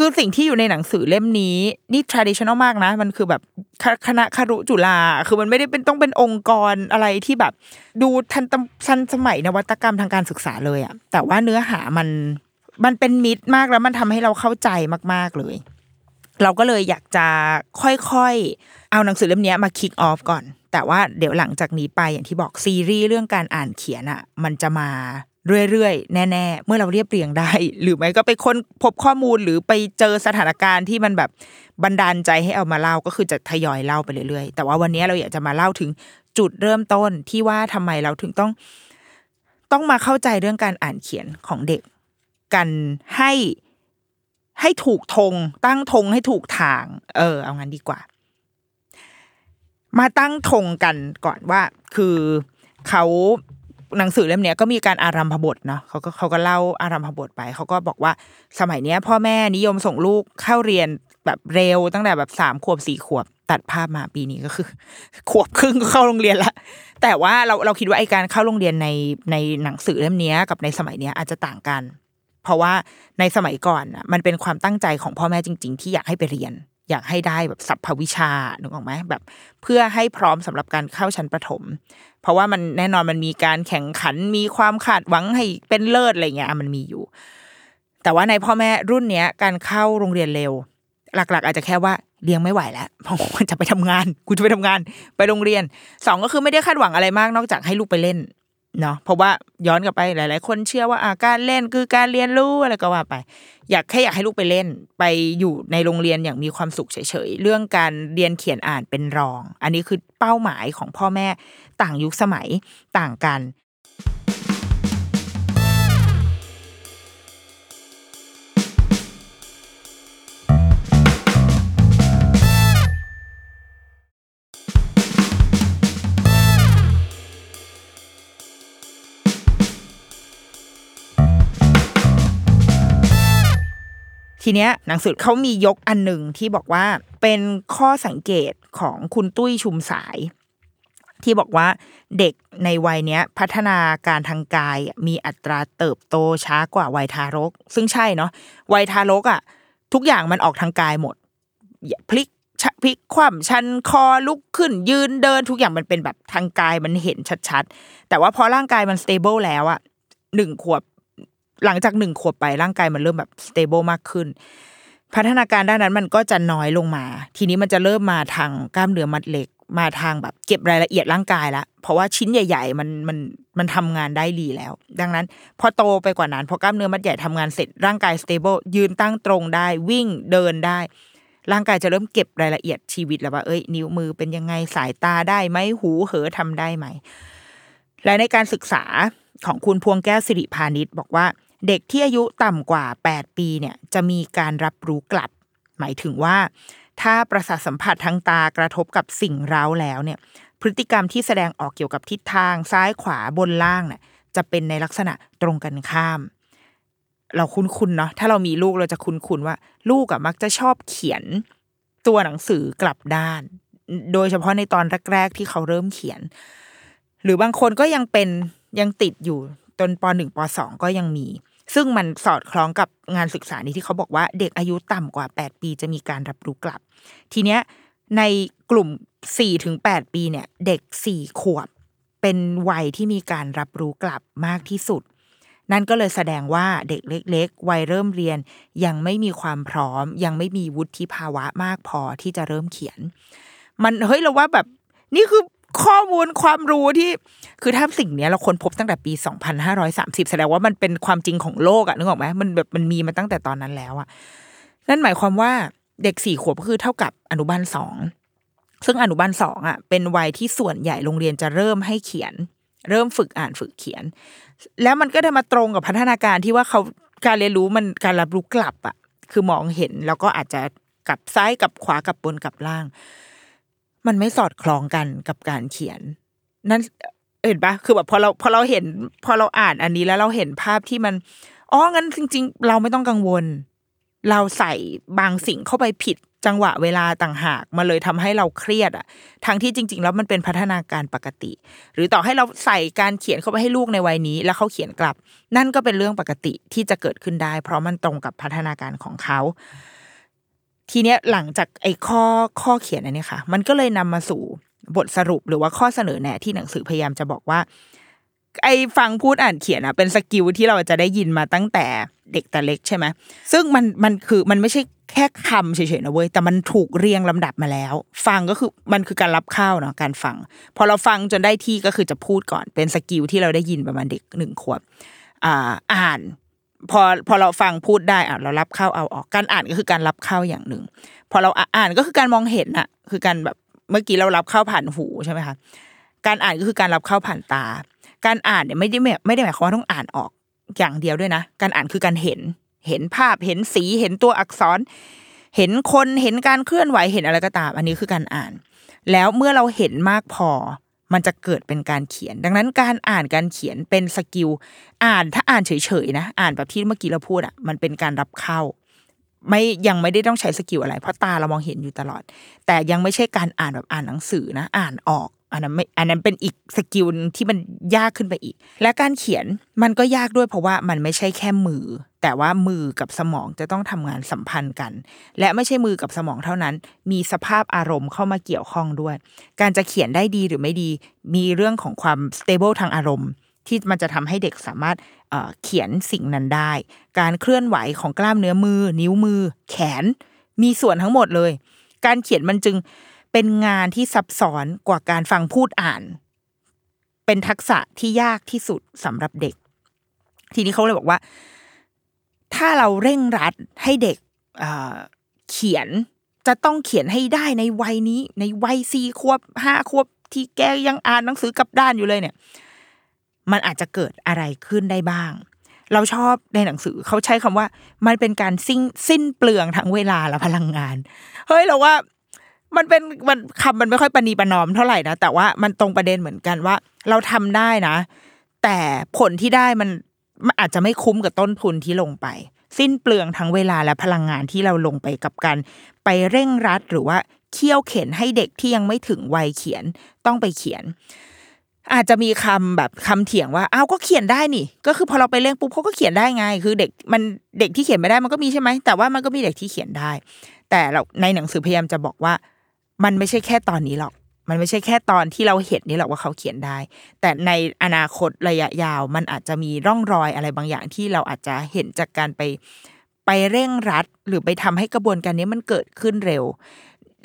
คือสิ่งที่อยู่ในหนังสือเล่มนี้นี่ traditional มากนะ มันคือแบบคณะคารุจุฬาคือมันไม่ได้เป็นต้องเป็นองค์กรอะไรที่แบบ ดูทันทันสมัยนวัตกรรมทางการศึกษาเลยอะแต่ว่าเนื้อหามันมันเป็นมิตรมากแล้วมันทำให้เราเข้าใจมาก ๆเลย เราก็เลยอยากจะค่อยๆ เอาหนังสือเล่มนี้มาคิกออฟก่อน แต่ว่าเดี๋ยวหลังจากนี้ไปอย่างที่บอกซีรีส์เรื่องการอ่านเขียนอะมันจะมาเรื่อยๆ แน่ ๆ เมื่อเราเรียบเรียงได้ หรือไม่ก็ไปค้นพบข้อมูลหรือไปเจอสถานการณ์ที่มันแบบบันดาลใจให้เอามาเล่าก็คือจะทยอยเล่าไปเรื่อยๆ แต่ว่าวันนี้เราอยากจะมาเล่าถึงจุดเริ่มต้นที่ว่าทำไมเราถึงต้อง ต้องมาเข้าใจเรื่องการอ่านเขียนของเด็ก กันให้ ให้ถูกธงตั้งธงให้ถูกทาง เออ เอางั้นดีกว่า มาตั้งธงกันก่อนว่า คือเขาหนังสือเล่มนี้ก็มีการอารัมพบทเนาะเขาก็เขาก็เล่าอารัมพบทไป เขาก็บอกว่าสมัยเนี้ย พ่อแม่นิยมส่งลูกเข้าเรียนแบบเร็วตั้งแต่แบบสามขวบสี่ขวบตัดภาพมาปีนี้ก็คือ ขวบครึ่งก็เข้าโรงเรียนละแต่ว่าเราเราคิดว่าไอการเข้าโรงเรียนในในหนังสือเล่มนี้กับในสมัยเนี้ยอาจจะต่างกัน เพราะว่าในสมัยก่อนอะมันเป็นความตั้งใจของพ่อแม่จริง ๆ ที่อยากให้ไปเรียน อยากให้ได้แบบสัพพวิชานึกออกไหมแบบ เพื่อให้พร้อมสำหรับการเข้าชั้นประถม เพราะว่ามันแน่นอนมันมีการแข่งขันมีความคาดหวังให้เป็นเลิศอะไรเงี้ยมันมีอยู่ แต่ว่าในพ่อแม่รุ่นเนี้ยการเข้าโรงเรียนเร็ว หลัก ๆ อาจจะแค่ว่าเลี้ยงไม่ไหวแล้วเพราะว่าจะไปทำงาน กูจะไปทำงาน ไปโรงเรียนสองก็คือไม่ได้คาดหวังอะไรมากนอกจากให้ลูกไปเล่น เนาะเพราะว่าย้อนกลับไปหลาย ๆ คนเชื่อว่าอาการเล่นคือการเรียนรู้อะไรก็ว่าไป อยากแค่อยากให้ลูกไปเล่น ไปอยู่ในโรงเรียนอย่างมีความสุขเฉย ๆ เรื่องการเรียนเขียนอ่านเป็นรอง อันนี้คือเป้าหมายของพ่อแม่ต่างยุคสมัยต่างกัน ทีเนี้ยหนังสือเขามียกอันหนึ่งที่บอกว่าเป็นข้อสังเกตของคุณตุ้ยชุมสาย ที่บอกว่าเด็กในวัยเนี้ยพัฒนาการทางกายมีอัตราเติบโตช้ากว่าวัยทารก ซึ่งใช่เนาะวัยทารกอะทุกอย่างมันออกทางกายหมดพลิกพลิกคว่ำชันคอลุกขึ้นยืนเดินทุกอย่างมันเป็นแบบทางกายมันเห็นชัดๆ แต่ว่าพอร่างกายมัน stable แล้วอะหนึ่งขวบ หลังจากหนึ่งขวบไปร่างกายมันเริ่มแบบ stable มากขึ้น พัฒนาการด้านนั้นมันก็จะน้อยลงมา ทีนี้มันจะเริ่มมาทางกล้ามเนื้อมัดเล็กมาทางแบบเก็บรายละเอียดร่างกายละเพราะว่าชิ้นใหญ่ ๆ มันมันมันทำงานได้ดีแล้ว ดังนั้น พอโตไปกว่านั้นพอกล้ามเนื้อมัดใหญ่ทำงานเสร็จร่างกาย stable ยืนตั้งตรงได้วิ่งเดินได้ ร่างกายจะเริ่มเก็บรายละเอียดชีวิตแล้วว่าเอ้ย นิ้วมือเป็นยังไงสายตาได้ไหมหูเหอทำได้ไหมและในการศึกษาของคุณพวงแก้วสิริพาณิชย์บอกว่า เด็กที่อายุต่ำกว่า 8 ปีเนี่ยจะมีการรับรู้กลับ หมายถึงว่า ถ้าประสาทสัมผัสทางตากระทบกับสิ่งเร้าแล้วเนี่ยพฤติกรรมที่แสดงออกเกี่ยวกับทิศทางซ้ายขวาบนล่างเนี่ยจะเป็นในลักษณะตรงกันข้าม เราคุ้นๆเนาะถ้าเรามีลูกเราจะคุ้นๆว่า ลูกอะมักจะชอบเขียนตัวหนังสือกลับด้าน โดยเฉพาะในตอนแรก ๆ ที่เขาเริ่มเขียน หรือบางคนก็ยังเป็นยังติดอยู่จนปหนึ่งปสองก็ยังมี ซึ่งมันสอดคล้องกับงานศึกษานี้ที่เขาบอกว่าเด็กอายุต่ำกว่า 8 ปีจะมีการรับรู้กลับ ทีเนี้ยในกลุ่มสี่ถึงแปดปีเนี่ย เด็กสี่ขวบ เป็นวัยที่มีการรับรู้กลับมากที่สุด นั่นก็เลยแสดงว่าเด็กเล็ก ๆ วัยเริ่มเรียน ยังไม่มีความพร้อม ยังไม่มีวุฒิภาวะมากพอที่จะเริ่มเขียน มันเฮ้ยเราว่าแบบนี่คือ ข้อมูลความรู้ที่คือถ้าสิ่งเนี้ยเราค้นพบตั้งแต่ปี 2530 แสดงว่ามันเป็นความจริงของโลกอะนึกออกไหมมันแบบมันมีมาตั้งแต่ตอนนั้นแล้วอะนั่นหมายความว่าเด็กสี่ขวบก็คือเท่ากับอนุบาลสองซึ่งอนุบาลสองอะเป็นวัยที่ส่วนใหญ่โรงเรียนจะเริ่มให้เขียน เริ่มฝึกอ่านฝึกเขียน แล้วมันก็ได้มาตรงกับพัฒนาการที่ว่าเขาการเรียนรู้มันการรับรู้กลับอะคือมองเห็นแล้วก็อาจจะกลับซ้ายกลับขวากลับบนกลับล่าง มันไม่สอดคล้องกันกับการเขียน นั่นเห็นปะคือแบบพอเราพอเราเห็น พอเราอ่านอันนี้แล้วเราเห็นภาพที่มันอ๋องั้นจริง ๆ เราไม่ต้องกังวล เราใส่บางสิ่งเข้าไปผิดจังหวะเวลาต่างหากมาเลยทำให้เราเครียดอะทั้งที่จริง ๆ แล้วมันเป็นพัฒนาการปกติ หรือต่อให้เราใส่การเขียนเข้าไปให้ลูกในวัยนี้ แล้วเขาเขียนกลับ นั่นก็เป็นเรื่องปกติที่จะเกิดขึ้นได้ เพราะมันตรงกับพัฒนาการของเขา ทีเนี้ยหลังจากไอ้ข้อข้อเขียนอันนี้ค่ะ มันก็เลยนำมาสู่บทสรุปหรือว่าข้อเสนอแนะที่หนังสือพยายามจะบอกว่า ไอ้ฟังพูดอ่านเขียนอะเป็นสกิลที่เราจะได้ยินมาตั้งแต่เด็กแต่เล็กใช่ไหมซึ่งมันมันคือมันไม่ใช่แค่คำเฉยๆนะเว้ยแต่มันถูกเรียงลำดับมาแล้ว ฟังก็คือมันคือการรับข้าวเนาะการฟัง พอเราฟังจนได้ที่ก็คือจะพูดก่อนเป็นสกิลที่เราได้ยินประมาณเด็กหนึ่งขวบอ่าอ่าน พอพอเราฟังพูดได้อะเรารับเข้าเอาออกการอ่านก็คือการรับเข้าอย่างหนึ่ง พอเราอ่านก็คือการมองเห็นอะคือการแบบเมื่อกี้เรารับเข้าผ่านหูใช่ไหมคะการอ่านก็คือการรับเข้าผ่านตา การอ่านเนี่ยไม่ได้ไม่ได้หมายความว่าต้องอ่านออกอย่างเดียวด้วยนะ การอ่านคือการเห็น เห็นภาพเห็นสีเห็นตัวอักษร เห็นคนเห็นการเคลื่อนไหวเห็นอะไรก็ตาม อันนี้คือการอ่าน แล้วเมื่อเราเห็นมากพอ มันจะเกิดเป็นการเขียน ดังนั้นการอ่านการเขียนเป็น skill อ่านถ้าอ่านเฉยๆนะ อ่านแบบที่เมื่อกี้เราพูดอะมันเป็นการรับเข้า ไม่ยังไม่ได้ต้องใช้ skill อะไร เพราะตาเรามองเห็นอยู่ตลอด แต่ยังไม่ใช่การอ่านแบบอ่านหนังสือนะ อ่านออก อันนั้นไม่อันนั้นเป็นอีก skill ที่มันยากขึ้นไปอีก และการเขียนมันก็ยากด้วยเพราะว่ามันไม่ใช่แค่มือ แต่ว่ามือกับสมองจะต้องทำงานสัมพันธ์กัน และไม่ใช่มือกับสมองเท่านั้น มีสภาพอารมณ์เข้ามาเกี่ยวข้องด้วย การจะเขียนได้ดีหรือไม่ดี มีเรื่องของความ stable ทางอารมณ์ที่มันจะทำให้เด็กสามารถเขียนสิ่งนั้นได้ การเคลื่อนไหวของกล้ามเนื้อมือ นิ้วมือ แขน มีส่วนทั้งหมดเลย การเขียนมันจึง เป็นงานที่ซับซ้อนกว่าการฟังพูดอ่าน เป็นทักษะที่ยากที่สุดสำหรับเด็ก ทีนี้เขาเลยบอกว่า ถ้าเราเร่งรัดให้เด็กเขียนจะต้องเขียนให้ได้ในวัยนี้ ในวัยสี่ขวบห้าขวบที่แกยังอ่านหนังสือกับด้านอยู่เลยเนี่ย มันอาจจะเกิดอะไรขึ้นได้บ้าง เราชอบในหนังสือเขาใช้คำว่า มันเป็นการสิ้นสิ้นเปลืองทั้งเวลาและพลังงาน เฮ้ยเราว่า มันเป็นมันคำมันไม่ค่อยปณีประนอมเท่าไหร่นะแต่ว่ามันตรงประเด็นเหมือนกันว่า เราทำได้นะ แต่ผลที่ได้มันมันอาจจะไม่คุ้มกับต้นทุนที่ลงไป สิ้นเปลืองทั้งเวลาและพลังงานที่เราลงไปกับการไปเร่งรัดหรือว่าเคี่ยวเข็นให้เด็กที่ยังไม่ถึงวัยเขียนต้องไปเขียน อาจจะมีคำแบบคำเถียงว่าอ้าวก็เขียนได้นี่ ก็คือพอเราไปเร่งปุ๊บเขาก็เขียนได้ไง คือเด็กมันเด็กที่เขียนไม่ได้มันก็มีใช่ไหมแต่ว่ามันก็มีเด็กที่เขียนได้ แต่เราในหนังสือพยายามจะบอกว่า มันไม่ใช่แค่ตอนนี้หรอก มันไม่ใช่แค่ตอนที่เราเห็นนี่หรอกว่าเขาเขียนได้ แต่ในอนาคตระยะยาว มันอาจจะมีร่องรอยอะไรบางอย่างที่เราอาจจะเห็นจากการไปไปเร่งรัด หรือไปทำให้กระบวนการนี้มันเกิดขึ้นเร็ว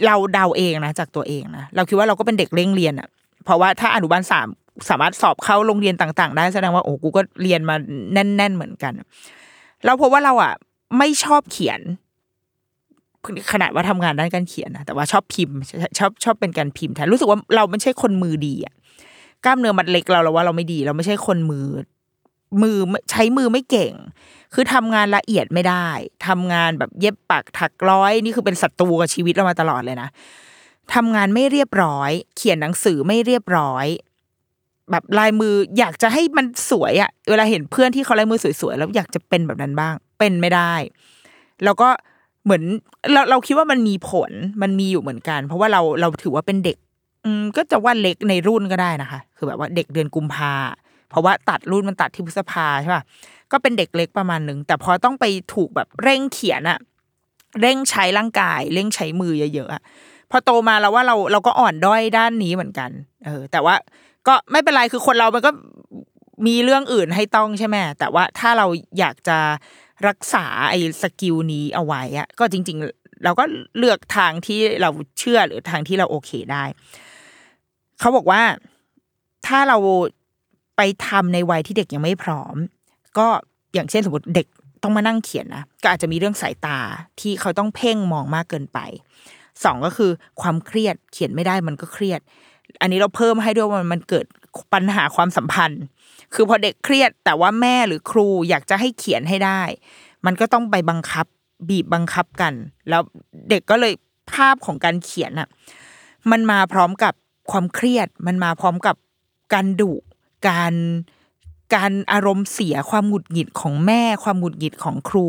เราเดาเองนะจากตัวเองนะเราคิดว่าเราก็เป็นเด็กเร่งเรียนอะเพราะว่าถ้าอนุบาลสามสามารถสอบเข้าโรงเรียนต่าง ๆ ได้แสดงว่าโอ้กูก็เรียนมาแน่น ๆ เหมือนกัน เราพบว่าเราอะไม่ชอบเขียน ขนาดว่าทำงานด้านการเขียนนะแต่ว่าชอบพิมพ์ชอบชอบเป็นการพิมพ์แทนรู้สึกว่าเราไม่ใช่คนมือดีอะกล้ามเนื้อมัดเล็กเราเราว่าเราไม่ดี เราไม่ใช่คนมือ มือใช้มือไม่เก่ง คือทำงานละเอียดไม่ได้ทำงานแบบเย็บปักถักร้อย นี่คือเป็นศัตรูกับชีวิตเรามาตลอดเลยนะทำงานไม่เรียบร้อย เขียนหนังสือไม่เรียบร้อย แบบลายมืออยากจะให้มันสวยอะเวลาเห็นเพื่อนที่เขาลายมือสวยๆแล้วอยากจะเป็นแบบนั้นบ้าง เป็นไม่ได้ แล้วก็ เหมือนเราเราคิดว่ามันมีผลมันมีอยู่เหมือนกัน เพราะว่าเราเราถือว่าเป็นเด็ก อืมก็จะว่าเล็กในรุ่นก็ได้นะคะ คือแบบว่าเด็กเดือนกุมภาเพราะว่าตัดรุ่นมันตัดที่พฤษภาใช่ป่ะก็เป็นเด็กเล็กประมาณหนึ่งแต่พอต้องไปถูกแบบเร่งเขียนอะเร่งใช้ร่างกาย เร่งใช้มือเยอะๆอะพอโตมาแล้วว่าเราเราก็อ่อนด้อยด้านนี้เหมือนกัน เออ แต่ว่าก็ไม่เป็นไรคือคนเรามันก็มีเรื่องอื่นให้ต้องใช่ไหมแต่ว่าถ้าเราอยากจะ รักษาไอ้สกิลนี้เอาไว้อะก็จริง ๆ เราก็เลือกทางที่เราเชื่อหรือทางที่เราโอเคได้ เขาบอกว่าถ้าเราไปทำในวัยที่เด็กยังไม่พร้อม ก็อย่างเช่นสมมติเด็กต้องมานั่งเขียนนะก็อาจจะมีเรื่องสายตาที่เขาต้องเพ่งมองมากเกินไปสองก็คือความเครียดเขียนไม่ได้มันก็เครียด อันนี้เราเพิ่มให้ด้วยว่ามันเกิดปัญหาความสัมพันธ์ คือพอเด็กเครียดแต่ว่าแม่หรือครูอยากจะให้เขียนให้ได้ มันก็ต้องไปบังคับบีบบังคับกัน แล้วเด็กก็เลยภาพของการเขียนอะมันมาพร้อมกับความเครียด มันมาพร้อมกับการดุการการอารมณ์เสียความหงุดหงิดของแม่ ความหงุดหงิดของครู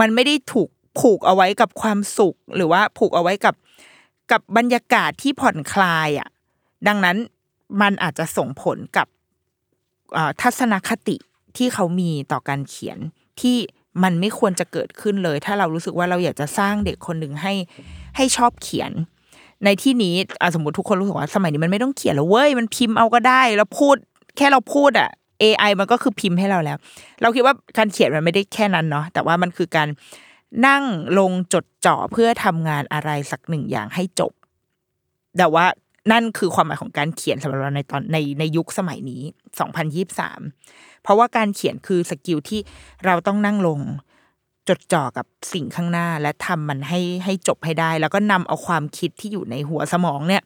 มันไม่ได้ถูกผูกเอาไว้กับความสุข หรือว่าผูกเอาไว้กับกับบรรยากาศที่ผ่อนคลายอะ ดังนั้นมันอาจจะส่งผลกับ ทัศนคติที่เขามีต่อการเขียนที่มันไม่ควรจะเกิดขึ้นเลย ถ้าเรารู้สึกว่าเราอยากจะสร้างเด็กคนหนึ่งให้ให้ชอบเขียน ในที่นี้สมมติทุกคนรู้สึกว่าสมัยนี้มันไม่ต้องเขียนแล้วเว้ยมันพิมพ์เอาก็ได้แล้วพูด แค่เราพูดอะ AI มันก็คือพิมพ์ให้เราแล้ว เราคิดว่าการเขียนมันไม่ได้แค่นั้นเนาะแต่ว่ามันคือการนั่งลงจดจ่อเพื่อทำงานอะไรสักหนึ่งอย่างให้จบ แต่ว่า นั่นคือความหมายของการเขียนสำหรับเราในตอนในในยุคสมัยนี้ 2023 เพราะว่าการเขียนคือสกิลที่เราต้องนั่งลงจดจ่อกับสิ่งข้างหน้า และทำมันให้ให้จบให้ได้ แล้วก็นำเอาความคิดที่อยู่ในหัวสมองเนี่ย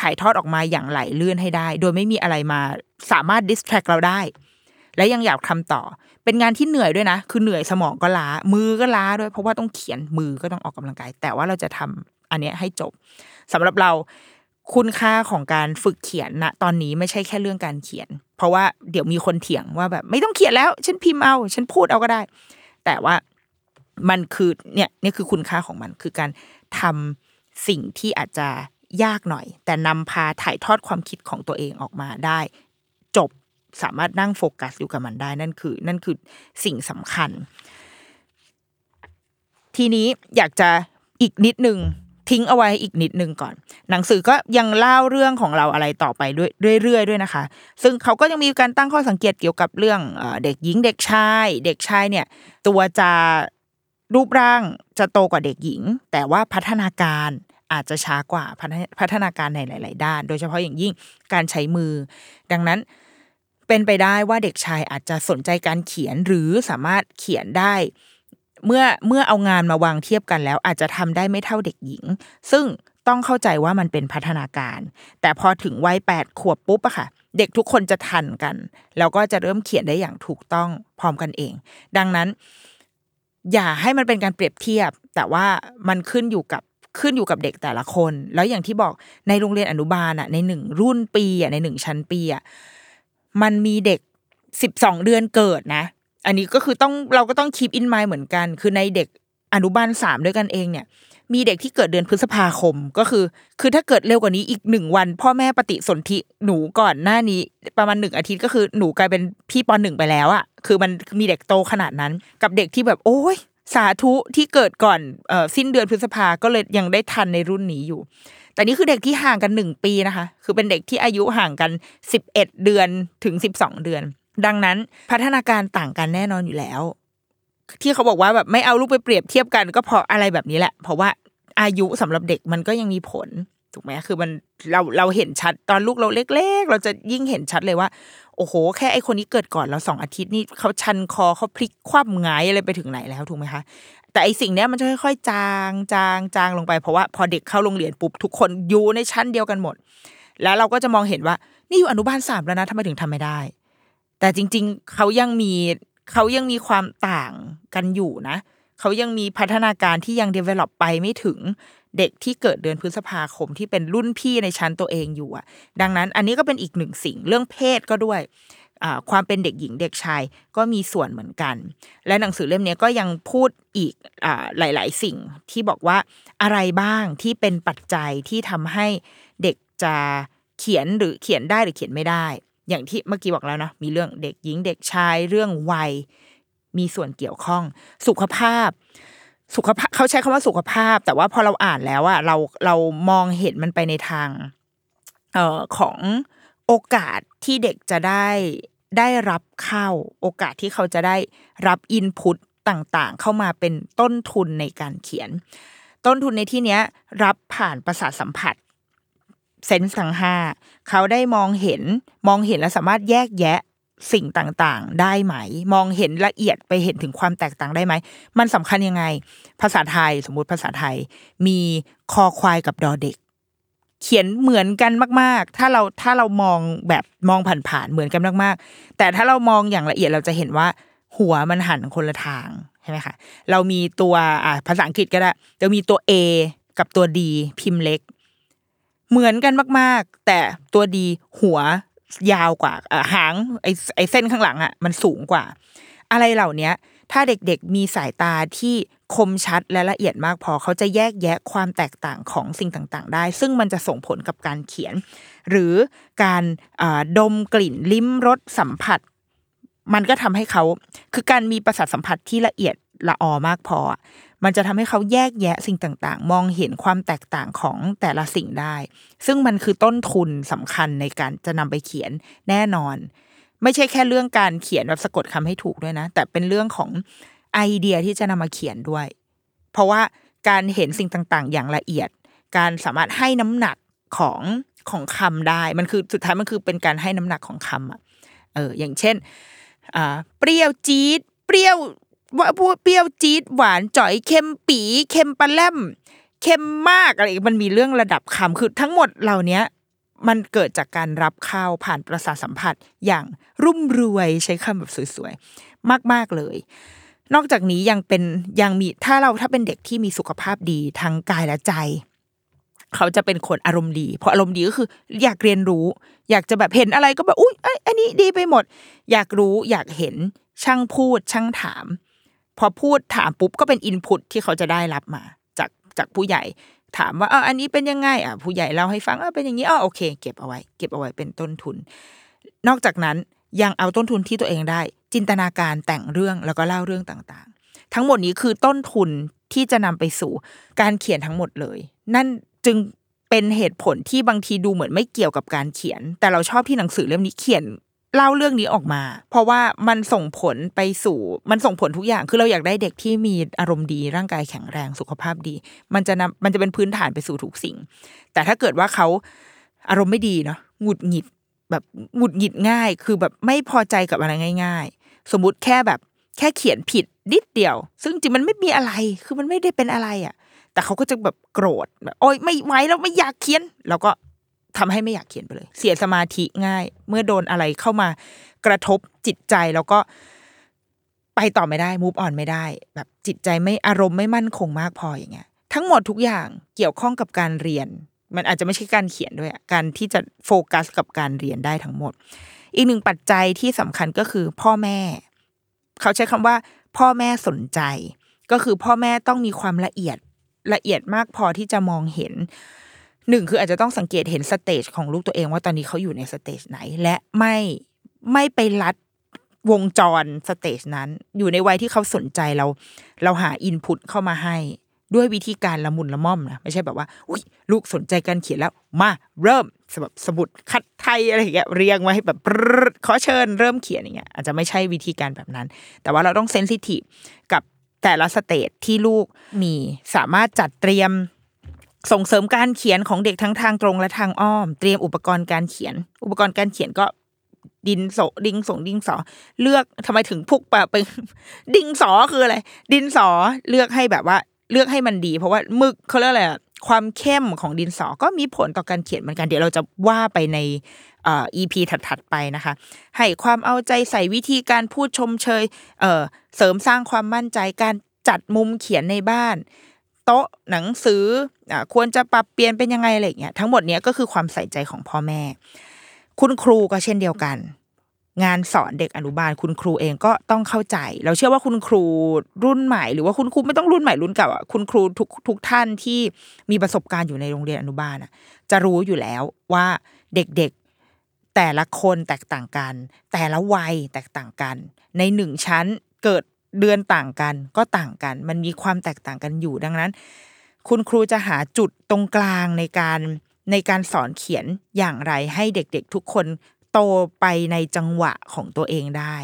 ถ่ายทอดออกมาอย่างไหลเลื่อนให้ได้ โดยไม่มีอะไรมาสามารถดิสแทรกเราได้ และยังอยากทำต่อ เป็นงานที่เหนื่อยด้วยนะ คือเหนื่อยสมองก็ล้า มือก็ล้าด้วย เพราะว่าต้องเขียนมือก็ต้องออกกำลังกาย แต่ว่าเราจะทำอันเนี้ยให้จบสำหรับเรา คุณค่าของการฝึกเขียนณตอนนี้ไม่ใช่แค่เรื่องการเขียน เพราะว่าเดี๋ยวมีคนเถียงว่าแบบไม่ต้องเขียนแล้ว ฉันพิมพ์เอา ฉันพูดเอาก็ได้ แต่ว่ามันคือเนี่ยนี่คือคุณค่าของมันคือการทำสิ่งที่อาจจะยากหน่อย แต่นำพาถ่ายทอดความคิดของตัวเองออกมาได้ จบสามารถนั่งโฟกัสอยู่กับมันได้นั่นคือ นั่นคือสิ่งสำคัญ ทีนี้อยากจะอีกนิดนึง ทิ้งเอาไว้อีกนิดนึงก่อน หนังสือก็ยังเล่าเรื่องของเราอะไรต่อไปด้วยเรื่อยๆด้วยนะคะ ซึ่งเขาก็ยังมีการตั้งข้อสังเกตเกี่ยวกับเรื่องเด็กหญิงเด็กชาย เด็กชายเนี่ย ตัวจะรูปร่างจะโตกว่าเด็กหญิง แต่ว่าพัฒนาการอาจจะช้ากว่าพัฒนาการในหลาย ๆ ด้าน โดยเฉพาะอย่างยิ่งการใช้มือ ดังนั้นเป็นไปได้ว่าเด็กชายอาจจะสนใจการเขียนหรือสามารถเขียนได้ เมื่อเมื่อเอางานมาวางเทียบกันแล้ว อาจจะทำได้ไม่เท่าเด็กหญิง ซึ่งต้องเข้าใจว่ามันเป็นพัฒนาการ แต่พอถึงวัยแปดขวบปุ๊บอะค่ะ เด็กทุกคนจะทันกัน แล้วก็จะเริ่มเขียนได้อย่างถูกต้องพร้อมกันเอง ดังนั้น อย่าให้มันเป็นการเปรียบเทียบ แต่ว่ามันขึ้นอยู่กับขึ้นอยู่กับเด็กแต่ละคน แล้วอย่างที่บอกในโรงเรียนอนุบาลอะในหนึ่งรุ่นปีอะในหนึ่งชั้นปีอะมันมีเด็กสิบสองเดือนเกิดนะ อันนี้ก็คือต้องเราก็ต้องคีปอินไมล์เหมือนกัน คือในเด็กอนุบาลสามด้วยกันเองเนี่ย มีเด็กที่เกิดเดือนพฤษภาคมก็คือ คือถ้าเกิดเร็วกว่านี้อีกหนึ่งวัน พ่อแม่ปฏิสนธิหนูก่อนหน้านี้ประมาณหนึ่งอาทิตย์ก็คือหนูกลายเป็นพี่ปหนึ่งไปแล้วอะคือมันมีเด็กโตขนาดนั้น กับเด็กที่แบบโอ้ยสาธุที่เกิดก่อนเอ่อสิ้นเดือนพฤษภาก็เลยยังได้ทันในรุ่นนี้อยู่ แต่นี่คือเด็กที่ห่างกันหนึ่งปีนะคะ คือเป็นเด็กที่อายุห่างกันสิบเอ็ดเดือนถึงสิบสองเดือน ดังนั้นพัฒนาการต่างกันแน่นอนอยู่แล้ว ที่เขาบอกว่าแบบไม่เอาลูกไปเปรียบเทียบกัน ก็เพราะอะไรแบบนี้แหละ เพราะว่าอายุสำหรับเด็กมันก็ยังมีผลถูกไหมคือมันเราเราเห็นชัดตอนลูกเราเล็ก ๆ เราจะยิ่งเห็นชัดเลยว่า โอ้โห แค่ไอคนนี้เกิดก่อนเราสองอาทิตย์นี่เขาชันคอเขาพลิกคว่ำงายอะไรไปถึงไหนแล้วถูกไหมคะแต่ไอสิ่งนี้มันจะค่อยๆ จางจางจางลงไป เพราะว่าพอเด็กเข้าโรงเรียนปุ๊บทุกคนอยู่ในชั้นเดียวกันหมด แล้วเราก็จะมองเห็นว่านี่อยู่อนุบาลสามแล้วนะทำไมถึงทำไม่ได้ แต่จริง ๆเขายังมีเขายังมีความต่างกันอยู่นะเขายังมีพัฒนาการที่ยัง develop ไปไม่ถึงเด็กที่เกิดเดือนพฤษภาคมที่เป็นรุ่นพี่ในชั้นตัวเองอยู่อะดังนั้นอันนี้ก็เป็นอีกหนึ่งสิ่งเรื่องเพศก็ด้วยความเป็นเด็กหญิงเด็กชายก็มีส่วนเหมือนกัน และหนังสือเล่มนี้ก็ยังพูดอีกอหลาย ๆ สิ่งที่บอกว่าอะไรบ้างที่เป็นปัจจัยที่ทำให้เด็กจะเขียนหรือเขียนได้หรือเขียนไม่ได้ อย่างที่เมื่อกี้บอกแล้วนะมีเรื่องเด็กหญิงเด็กชายเรื่องวัย มีส่วนเกี่ยวข้อง สุขภาพ สุขภาพเขาใช้คำว่าสุขภาพ แต่ว่าพอเราอ่านแล้วอะเราเรามองเห็นมันไปในทางเอ่อของโอกาสที่เด็กจะได้ได้รับเข้า โอกาสที่เขาจะได้รับอินพุตต่างๆ เข้ามาเป็นต้นทุนในการเขียน ต้นทุนในที่เนี้ยรับผ่านประสาทสัมผัส เซนส์ทั้งห้าเขาได้มองเห็นมองเห็นและสามารถแยกแยะสิ่งต่างๆ ได้ไหม มองเห็นละเอียดไปเห็นถึงความแตกต่างได้ไหม มันสำคัญยังไง ภาษาไทยสมมุติภาษาไทย มีคอควายกับดอเด็ก เขียนเหมือนกันมาก ๆ ถ้าเราถ้าเรามองแบบมองผ่านๆเหมือนกันมากๆ แต่ถ้าเรามองอย่างละเอียดเราจะเห็นว่า หัวมันหันคนละทางใช่ไหมคะเรามีตัวอ่าภาษาอังกฤษก็ได้จะมีตัว A กับตัว D พิมพ์เล็ก เหมือนกันมาก ๆ แต่ตัวดีหัวยาวกว่าหางไอ้ไอเส้นข้างหลังอะมันสูงกว่า อะไรเหล่านี้ถ้าเด็กๆมีสายตาที่คมชัดและละเอียดมากพอเขาจะแยกแยะความแตกต่างของสิ่งต่างๆ ได้ ซึ่งมันจะส่งผลกับการเขียน หรือการดมกลิ่นลิ้มรสสัมผัส มันก็ทำให้เขาคือการมีประสาทสัมผัสที่ละเอียดละออมากพอ มันจะทำให้เขาแยกแยะสิ่งต่างๆ มองเห็นความแตกต่างของแต่ละสิ่งได้ ซึ่งมันคือต้นทุนสำคัญในการจะนำไปเขียนแน่นอน ไม่ใช่แค่เรื่องการเขียนแบบสะกดคำให้ถูกด้วยนะ แต่เป็นเรื่องของไอเดียที่จะนำมาเขียนด้วย เพราะว่าการเห็นสิ่งต่างๆ อย่างละเอียด การสามารถให้น้ำหนักของของคำได้ มันคือสุดท้ายมันคือเป็นการให้น้ำหนักของคำอะ เออ อย่างเช่น อ่า เปรี้ยวจี๊ด เปรี้ยว ว่าพูดเปรี้ยวจี๊ดหวานจ่อยเค็มปีเค็มปลาแลมเค็มมากอะไรมันมีเรื่องระดับคำคือทั้งหมดเหล่านี้มันเกิดจากการรับข้าวผ่านประสาทสัมผัสอย่างรุ่มรวยใช้คำแบบสวยๆ มากๆเลย นอกจากนี้ยังเป็นยังมีถ้าเราถ้าเป็นเด็กที่มีสุขภาพดีทั้งกายและใจ เขาจะเป็นคนอารมณ์ดีเพราะอารมณ์ดีก็คือ อยากเรียนรู้ อยากจะแบบเห็นอะไรก็แบบอุ้ยอันนี้ดีไปหมด อยากรู้อยากเห็นช่างพูดช่างถาม พอพูดถามปุ๊บก็เป็นอินพุตที่เขาจะได้รับมาจากจากผู้ใหญ่ถามว่าเอออันนี้เป็นยังไงอะผู้ใหญ่เล่าให้ฟังเออเป็นอย่างนี้อ๋อโอเค เก็บเอาไว้ เก็บเอาไว้เป็นต้นทุน นอกจากนั้นยังเอาต้นทุนที่ตัวเองได้ จินตนาการแต่งเรื่องแล้วก็เล่าเรื่องต่างๆ ทั้งหมดนี้คือต้นทุนที่จะนำไปสู่การเขียนทั้งหมดเลย นั่นจึงเป็นเหตุผลที่บางทีดูเหมือนไม่เกี่ยวกับการเขียน แต่เราชอบที่หนังสือเล่มนี้เขียน เล่าเรื่องนี้ออกมา เพราะว่ามันส่งผลไปสู่มันส่งผลทุกอย่างคือเราอยากได้เด็กที่มีอารมณ์ดีร่างกายแข็งแรงสุขภาพดี มันจะนำมันจะเป็นพื้นฐานไปสู่ทุกสิ่ง แต่ถ้าเกิดว่าเขาอารมณ์ไม่ดีเนาะหงุดหงิดแบบหงุดหงิดง่าย คือแบบไม่พอใจกับอะไรง่าย ๆ สมมุติแค่แบบแค่เขียนผิดนิดเดียว ซึ่งจริงมันไม่มีอะไรคือมันไม่ได้เป็นอะไรอะ แต่เขาก็จะแบบโกรธแบบโอ๊ยไม่ไหวแล้วไม่อยากเขียน แล้วก็ ทำให้ไม่อยากเขียนไปเลย เสียสมาธิง่าย เมื่อโดนอะไรเข้ามากระทบจิตใจแล้วก็ไปต่อไม่ได้มูฟออนไม่ได้ แบบจิตใจไม่อารมณ์ไม่มั่นคงมากพออย่างเงี้ยทั้งหมดทุกอย่างเกี่ยวข้องกับการเรียน มันอาจจะไม่ใช่การเขียนด้วยการที่จะโฟกัสกับการเรียนได้ทั้งหมด อีกหนึ่งปัจจัยที่สำคัญก็คือพ่อแม่ เขาใช้คำว่า พ่อแม่สนใจ ก็คือพ่อแม่ต้องมีความละเอียดละเอียดมากพอที่จะมองเห็น หนึ่งคืออาจจะต้องสังเกตเห็น stage ของลูกตัวเองว่าตอนนี้เขาอยู่ใน stage ไหน และไม่ไม่ไปรัดวงจร stage นั้น อยู่ในวัยที่เขาสนใจเรา เราหา input เข้ามาให้ด้วยวิธีการละมุนละม่อมนะไม่ใช่แบบว่าอุ้ยลูกสนใจการเขียนแล้ว มาเริ่มแบบสมุดคัดไทยอะไรอย่างเงี้ยเรียงไว้ให้แบบขอเชิญเริ่มเขียนอย่างเงี้ยอาจจะไม่ใช่วิธีการแบบนั้น แต่ว่าเราต้องเซนซิทีฟกับแต่ละสเตจที่ลูกมีสามารถจัดเตรียม ส่งเสริมการเขียนของเด็กทั้งทางตรงและทางอ้อม เตรียมอุปกรณ์การเขียน อุปกรณ์การเขียนก็ดินสดิงส่งดิงสอ เลือกทำไมถึงพุกแบบเป็นดิงสอคืออะไร ดินสอเลือกให้แบบว่าเลือกให้มันดี เพราะว่ามึกเขาเรียกอะไรความเข้มของดินสอก็มีผลต่อการเขียนเหมือนกัน เดี๋ยวเราจะว่าไปในอ่า EP ถัด ๆ ไปนะคะ ให้ความเอาใจใส่วิธีการพูดชมเชยเอ่อเสริมสร้างความมั่นใจการจัดมุมเขียนในบ้าน โต๊ะหนังสืออ่าควรจะปรับเปลี่ยนเป็นยังไงอะไรเงี้ยทั้งหมดเนี้ยก็คือความใส่ใจของพ่อแม่ คุณครูก็เช่นเดียวกัน งานสอนเด็กอนุบาล คุณครูเองก็ต้องเข้าใจ เราเชื่อว่าคุณครูรุ่นใหม่ หรือว่าคุณครูไม่ต้องรุ่นใหม่รุ่นเก่าอะคุณครูทุกทุกท่านที่มีประสบการณ์อยู่ในโรงเรียนอนุบาลอะ จะรู้อยู่แล้วว่าเด็กๆแต่ละคนแตกต่างกัน แต่ละวัยแตกต่างกัน ในหนึ่งชั้นเกิด เดือนต่างกันก็ต่างกัน มันมีความแตกต่างกันอยู่ดังนั้น คุณครูจะหาจุดตรงกลางในการในการสอนเขียนอย่างไรให้เด็กๆทุกคนโตไปในจังหวะของตัวเองได้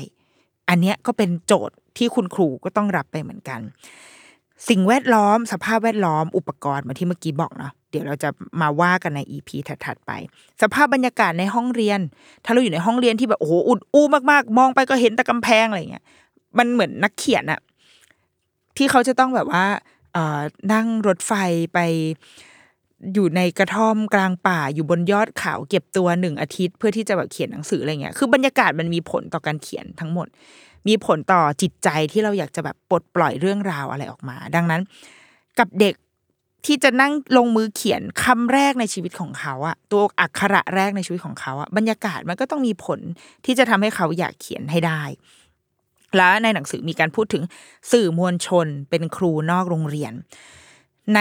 อันเนี้ยก็เป็นโจทย์ที่คุณครูก็ต้องรับไปเหมือนกัน สิ่งแวดล้อมสภาพแวดล้อมอุปกรณ์เหมาที่เมื่อกี้บอกเนาะเดี๋ยวเราจะมาว่ากันในอีพีถัดๆไป สภาพบรรยากาศในห้องเรียน ถ้าเราอยู่ในห้องเรียนที่แบบโอ้โหอุดอู้มากๆ มองไปก็เห็นแต่กำแพงอะไรเงี้ย มันเหมือนนักเขียนอะที่เขาจะต้องแบบว่าเอ่อนั่งรถไฟไปอยู่ในกระท่อมกลางป่าอยู่บนยอดเขาเก็บตัวหนึ่งอาทิตย์ เพื่อที่จะแบบเขียนหนังสืออะไรเงี้ยคือบรรยากาศมันมีผลต่อการเขียนทั้งหมด มีผลต่อจิตใจที่เราอยากจะแบบปลดปล่อยเรื่องราวอะไรออกมา ดังนั้น กับเด็กที่จะนั่งลงมือเขียนคำแรกในชีวิตของเขาอะตัวอักขระแรกในชีวิตของเขาอะบรรยากาศมันก็ต้องมีผลที่จะทำให้เขาอยากเขียนให้ได้ และในหนังสือมีการพูดถึงสื่อมวลชนเป็นครูนอกโรงเรียน ใน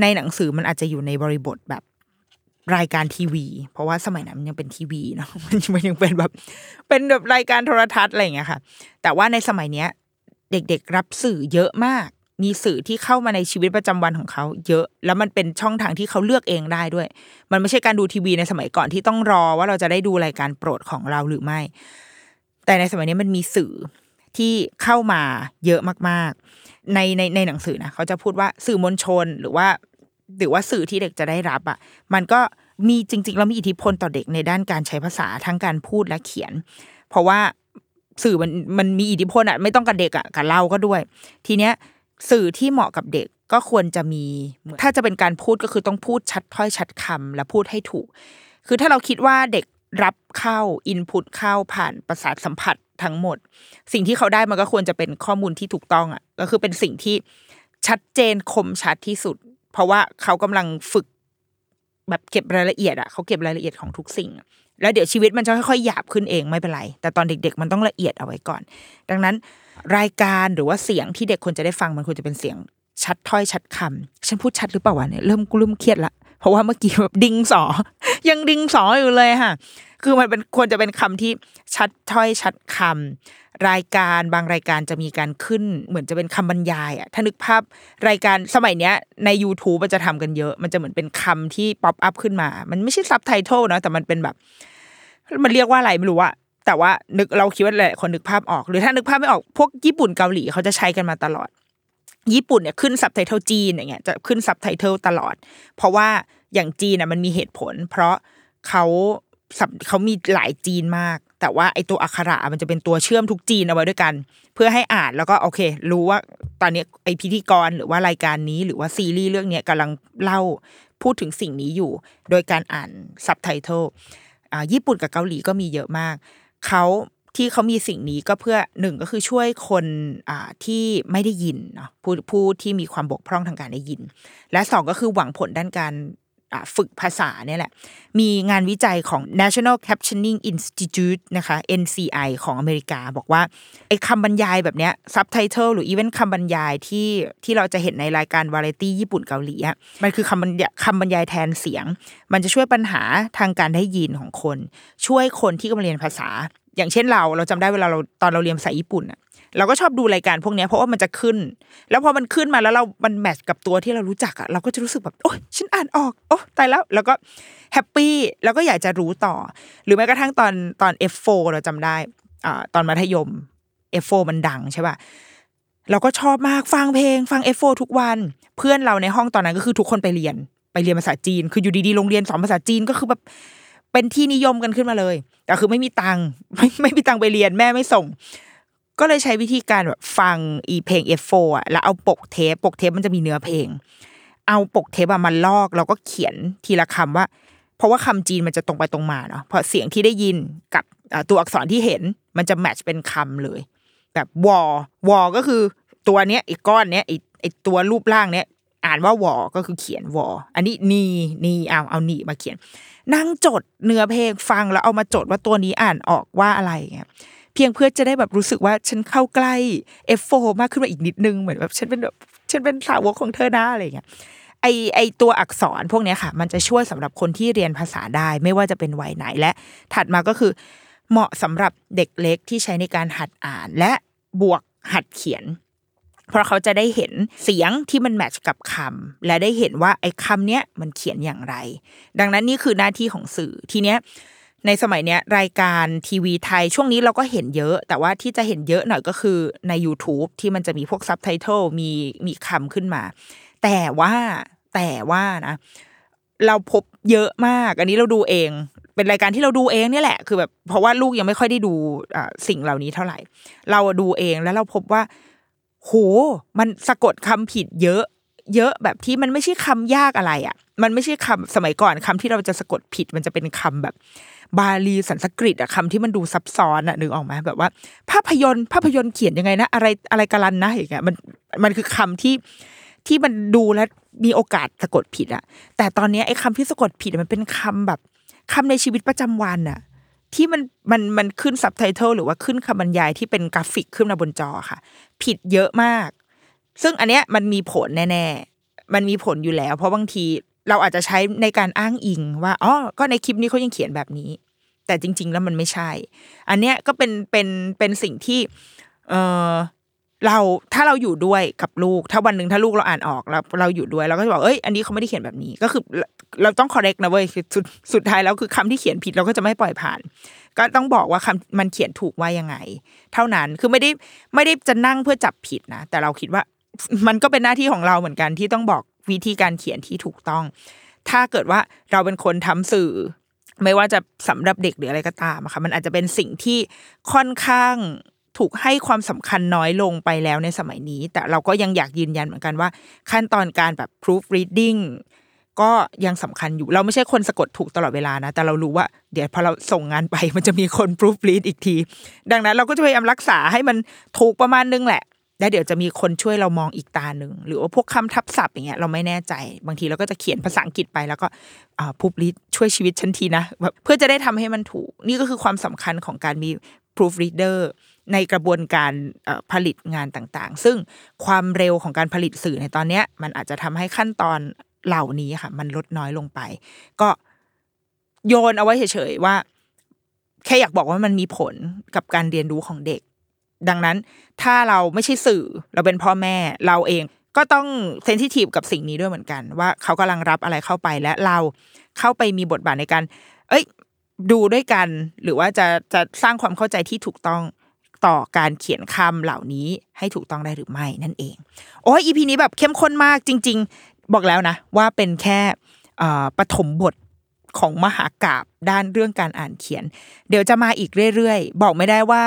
ในหนังสือมันอาจจะอยู่ในบริบทแบบรายการทีวี เพราะว่าสมัยนั้นมันยังเป็นทีวีเนาะมันยังเป็นแบบเป็นแบบรายการโทรทัศน์อะไรอย่างเงี้ยค่ะ แต่ว่าในสมัยเนี้ย เด็กๆรับสื่อเยอะมาก มีสื่อที่เข้ามาในชีวิตประจำวันของเขา เยอะ แล้วมันเป็นช่องทางที่เขาเลือกเองได้ด้วย มันไม่ใช่การดูทีวีในสมัยก่อนที่ต้องรอว่าเราจะได้ดูรายการโปรดของเราหรือไม่ แต่ในสมัยนี้มันมีสื่อ ที่เข้ามาเยอะมากๆ ในในในหนังสือนะเขาจะพูดว่าสื่อมวลชนหรือว่าหรือว่าสื่อที่เด็กจะได้รับอะมันก็มีจริง ๆ แล้วมีอิทธิพลต่อเด็กในด้านการใช้ภาษาทั้งการพูดและเขียน เพราะว่าสื่อมันมันมีอิทธิพลอะไม่ต้องกับเด็กอะกับเราก็ด้วย ทีเนี้ยสื่อที่เหมาะกับเด็กก็ควรจะมี ถ้าจะเป็นการพูดก็คือต้องพูดชัดถ้อยชัดคำและพูดให้ถูก คือถ้าเราคิดว่าเด็ก รับเข้าอินพุตเข้าผ่านประสาทสัมผัสทั้งหมด สิ่งที่เขาได้มันก็ควรจะเป็นข้อมูลที่ถูกต้องอะก็คือเป็นสิ่งที่ชัดเจนคมชัดที่สุด เพราะว่าเขากำลังฝึกแบบเก็บรายละเอียดอะเขาเก็บรายละเอียดของทุกสิ่ง แล้วเดี๋ยวชีวิตมันจะค่อยๆหยาบขึ้นเองไม่เป็นไร แต่ตอนเด็ก ๆ มันต้องละเอียดเอาไว้ก่อน ดังนั้น รายการหรือว่าเสียงที่เด็กควรจะได้ฟังมันควรจะเป็นเสียงชัดถ้อยชัดคำฉันพูดชัดหรือเปล่าวะเนี่ยเริ่มกูเริ่มเครียดละ เพราะว่าเมื่อกี้แบบดิงสอ ยังดิงสออยู่เลยค่ะ คือมันเป็นควรจะเป็นคำที่ชัดถ้อยชัดคำรายการบางรายการจะมีการขึ้นเหมือนจะเป็นคำบรรยายอะถ้านึกภาพรายการสมัยเนี้ยใน YouTube มันจะทำกันเยอะ มันจะเหมือนเป็นคำที่ pop up ขึ้นมา มันไม่ใช่ซับไตเติลนะแต่มันเป็นแบบ มันเรียกว่าอะไรไม่รู้อะแต่ว่านึกเราคิดว่าหลายคนนึกภาพออก หรือถ้านึกภาพไม่ออกพวกญี่ปุ่นเกาหลีเขาจะใช้กันมาตลอด ญี่ปุ่นเนี่ยขึ้นซับไตเติลจีนอย่างเงี้ยจะขึ้นซับไตเติลตลอด เพราะว่าอย่างจีนน่ะมันมีเหตุผล เพราะเขาเขามีหลายจีนมาก แต่ว่าไอตัวอักขระมันจะเป็นตัวเชื่อมทุกจีนเอาไว้ด้วยกัน เพื่อให้อ่านแล้วก็โอเค รู้ว่าตอนนี้ไอพิธีกรหรือว่ารายการนี้ หรือว่าซีรีส์เรื่องเนี้ยกำลังเล่าพูดถึงสิ่งนี้อยู่ โดยการอ่านซับไตเติลอ่าญี่ปุ่นกับเกาหลีก็มีเยอะมากเขา ที่เขามีสิ่งนี้ก็เพื่อหนึ่งก็คือช่วยคนที่ไม่ได้ยินเนาะผู้ผู้ที่มีความบกพร่องทางการได้ยิน และสองก็คือหวังผลด้านการฝึกภาษาเนี่ยแหละ มีงานวิจัยของ National Captioning Institute นะคะ NCI ของอเมริกาบอกว่าไอ้คำบรรยายแบบเนี้ย subtitle หรือ even คำบรรยายที่ที่เราจะเห็นในรายการวาไรตี้ญี่ปุ่นเกาหลีอะมันคือคำบรรยายคำบรรยายแทนเสียง มันจะช่วยปัญหาทางการได้ยินของคน ช่วยคนที่กำลังเรียนภาษา อย่างเช่นเราเราจำได้เวลาเราตอนเราเรียนภาษาญี่ปุ่นอะเราก็ชอบดูรายการพวกนี้เพราะว่ามันจะขึ้น แล้วพอมันขึ้นมาแล้วเรา มันแมทช์กับตัวที่เรารู้จักอะเราก็จะรู้สึกแบบโอ๊ยฉันอ่านออก โอ้ตายแล้ว แล้วก็แฮปปี้ แล้วก็อยากจะรู้ต่อ หรือแม้กระทั่งตอนตอน F4 เราจำได้อ่าตอนมัธยม F4 มันดังใช่ป่ะ เราก็ชอบมากฟังเพลง ฟัง F4 ทุกวัน เพื่อนเราในห้องตอนนั้นก็คือทุกคนไปเรียน ไปเรียนภาษาจีน คืออยู่ดีๆ โรงเรียนสอนภาษาจีนก็คือแบบ เป็นที่นิยมกันขึ้นมาเลยแต่คือไม่มีตังค์ไม่ไม่มีตังค์ไปเรียนแม่ไม่ส่ง ก็เลยใช้วิธีการแบบฟังอีเพลง F4 อะแล้วเอาปกเทปปกเทปมันจะมีเนื้อเพลง เอาปกเทปอะมาลอกแล้วก็เขียนทีละคำว่า เพราะว่าคำจีนมันจะตรงไปตรงมาเนาะเพราะเสียงที่ได้ยินกับตัวอักษรที่เห็นมันจะแมทช์เป็นคำเลย แบบวอวอก็คือตัวเนี้ยไอ้ก้อนเนี้ยไอ้ไอ้ตัวรูปร่างเนี้ยอ่านว่าวอก็คือเขียนวออันนี้นีนีเอาเอานีมาเขียน นั่งจดเนื้อเพลงฟังแล้วเอามาจดว่าตัวนี้อ่านออกว่าอะไรเงี้ยเพียงเพื่อจะได้แบบรู้สึกว่าฉันเข้าใกล้ F4 มากขึ้นมาอีกนิดนึงเหมือนแบบฉันเป็นแบบฉันเป็นสาวกของเธอหนะอะไรเงี้ยไอไอตัวอักษรพวกนี้ค่ะ มันจะช่วยสำหรับคนที่เรียนภาษาได้ ไม่ว่าจะเป็นวัยไหนและ ถัดมาก็คือเหมาะสำหรับเด็กเล็กที่ใช้ในการหัดอ่านและบวกหัดเขียน เพราะเขาจะได้เห็นเสียงที่มันแมทช์กับคำและได้เห็นว่าไอ้คำเนี้ยมันเขียนอย่างไร ดังนั้นนี่คือหน้าที่ของสื่อทีเนี้ยในสมัยเนี้ยรายการทีวีไทยช่วงนี้เราก็เห็นเยอะ แต่ว่าที่จะเห็นเยอะหน่อยก็คือใน YouTube ที่มันจะมีพวกซับไตเติลมีมีคำขึ้นมา แต่ว่าแต่ว่านะ เราพบเยอะมาก อันนี้เราดูเอง เป็นรายการที่เราดูเองเนี่ยแหละ คือแบบเพราะว่าลูกยังไม่ค่อยได้ดูอ่าสิ่งเหล่านี้เท่าไหร่ เราดูเองแล้วเราพบว่า โห มันสะกดคำผิดเยอะ เยอะแบบที่มันไม่ใช่คำยากอะไรอะ มันไม่ใช่คำสมัยก่อนคำที่เราจะสะกดผิด มันจะเป็นคำแบบ บาลีสันสกฤตอะคำที่มันดูซับซ้อนอะนึกออกไหมแบบว่า ภาพยนตร์ภาพยนตร์เขียนยังไงนะ อะไรอะไรกาลันนะอย่างเงี้ยมันมันคือคำที่ที่มันดูแล้วมีโอกาสสะกดผิดอะแต่ตอนนี้ไอ้คำที่สะกดผิดมันเป็นคำแบบคำในชีวิตประจำวันอะ ที่มันมันมันขึ้นซับไตเติลหรือว่าขึ้นคำบรรยายที่เป็นกราฟิกขึ้นมาบนจอค่ะ ผิดเยอะมาก ซึ่งอันเนี้ยมันมีผลแน่ ๆ มันมีผลอยู่แล้ว เพราะบางทีเราอาจจะใช้ในการอ้างอิงว่าอ๋อก็ในคลิปนี้เขายังเขียนแบบนี้ แต่จริง ๆ แล้วมันไม่ใช่ อันเนี้ยก็เป็นเป็นเป็นสิ่งที่เออ เราถ้าเราอยู่ด้วยกับลูก ถ้าวันหนึ่งถ้าลูกเราอ่านออกแล้วเราอยู่ด้วยเราก็จะบอกเอ้ยอันนี้เขาไม่ได้เขียนแบบนี้ก็คือเราต้อง correct นะเว้ยคือสุดสุดท้ายแล้วคือคำที่เขียนผิดเราก็จะไม่ปล่อยผ่าน ก็ต้องบอกว่าคำมันเขียนถูกว่ายังไง เท่านั้นคือไม่ได้ไม่ได้จะนั่งเพื่อจับผิดนะแต่เราคิดว่ามันก็เป็นหน้าที่ของเราเหมือนกันที่ต้องบอกวิธีการเขียนที่ถูกต้อง ถ้าเกิดว่าเราเป็นคนทำสื่อ ไม่ว่าจะสำหรับเด็กหรืออะไรก็ตามค่ะมันอาจจะเป็นสิ่งที่ค่อนข้าง ถูกให้ความสำคัญน้อยลงไปแล้วในสมัยนี้ แต่เราก็ยังอยากยืนยันเหมือนกันว่า ขั้นตอนการแบบ proof reading ก็ยังสำคัญอยู่ เราไม่ใช่คนสะกดถูกตลอดเวลานะ แต่เรารู้ว่า เดี๋ยวพอเราส่งงานไปมันจะมีคน proof read อีกที ดังนั้นเราก็จะพยายามรักษาให้มันถูกประมาณนึงแหละ แล้วเดี๋ยวจะมีคนช่วยเรามองอีกตาหนึ่ง หรือว่าพวกคำทับศัพท์อย่างเงี้ยเราไม่แน่ใจ บางทีเราก็จะเขียนภาษาอังกฤษไปแล้วก็อ่าพูบลิดช่วยชีวิตฉันทีนะแบบเพื่อจะได้ทำให้มันถูก นี่ก็คือความสำคัญของการมี proofreader ในกระบวนการผลิตงานต่างๆ ซึ่งความเร็วของการผลิตสื่อในตอนนี้มันอาจจะทำให้ขั้นตอนเหล่านี้ค่ะ มันลดน้อยลงไป ก็โยนเอาไว้เฉยๆว่า แค่อยากบอกว่ามันมีผลกับการเรียนรู้ของเด็ก ดังนั้นถ้าเราไม่ใช่สื่อเราเป็นพ่อแม่เราเองก็ต้องเซนซิทีฟกับสิ่งนี้ด้วยเหมือนกัน ว่าเขากำลังรับอะไรเข้าไปและเราเข้าไปมีบทบาทในการ เอ้ย ดูด้วยกัน หรือว่าจะจะสร้างความเข้าใจที่ถูกต้อง ต่อการเขียนคำเหล่านี้ให้ถูกต้องได้หรือไม่นั่นเอง โอ้ยอีพีนี้แบบเข้มข้นมากจริง ๆ บอกแล้วนะ ว่าเป็นแค่ปฐมบทของมหากราบด้านเรื่องการอ่านเขียน เดี๋ยวจะมาอีกเรื่อยๆ บอกไม่ได้ว่า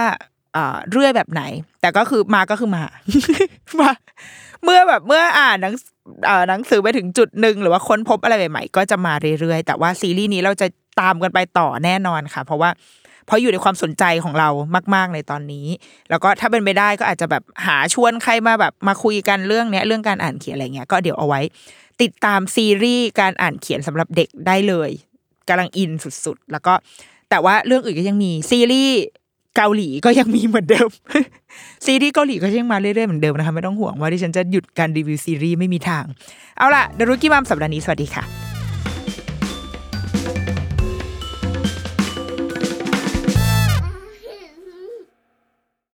เรื่อยแบบไหน แต่ก็คือมาก็คือมามาเมื่อแบบเมื่ออ่านหนังหนังสือไปถึงจุดหนึ่งหรือว่าค้นพบอะไรใหม่ๆก็จะมาเรื่อยๆ แต่ว่าซีรีส์นี้เราจะตามกันไปต่อแน่นอนค่ะ เพราะว่า ราะอยู่ในความสนใจของเรามาก ๆ ในตอนนี้ แล้วก็ถ้าเป็นไปได้ก็อาจจะแบบหาชวนใครมาแบบมาคุยกันเรื่องเนี้ยเรื่องการอ่านเขียนอะไรเงี้ยก็เดี๋ยวเอาไว้ ติดตามซีรีส์การอ่านเขียนสำหรับเด็กได้เลยกำลังอินสุดๆ แล้วก็แต่ว่าเรื่องอื่นก็ยังมีซีรีส์เกาหลีก็ยังมีเหมือนเดิม ซีรีส์เกาหลีก็ยังมาเรื่อยๆเหมือนเดิมนะคะไม่ต้องห่วงว่าดิฉันจะหยุดการรีวิวซีรีส์ไม่มีทาง เอาล่ะเดรุกี้มัมสัปดาห์นี้สวัสดีค่ะ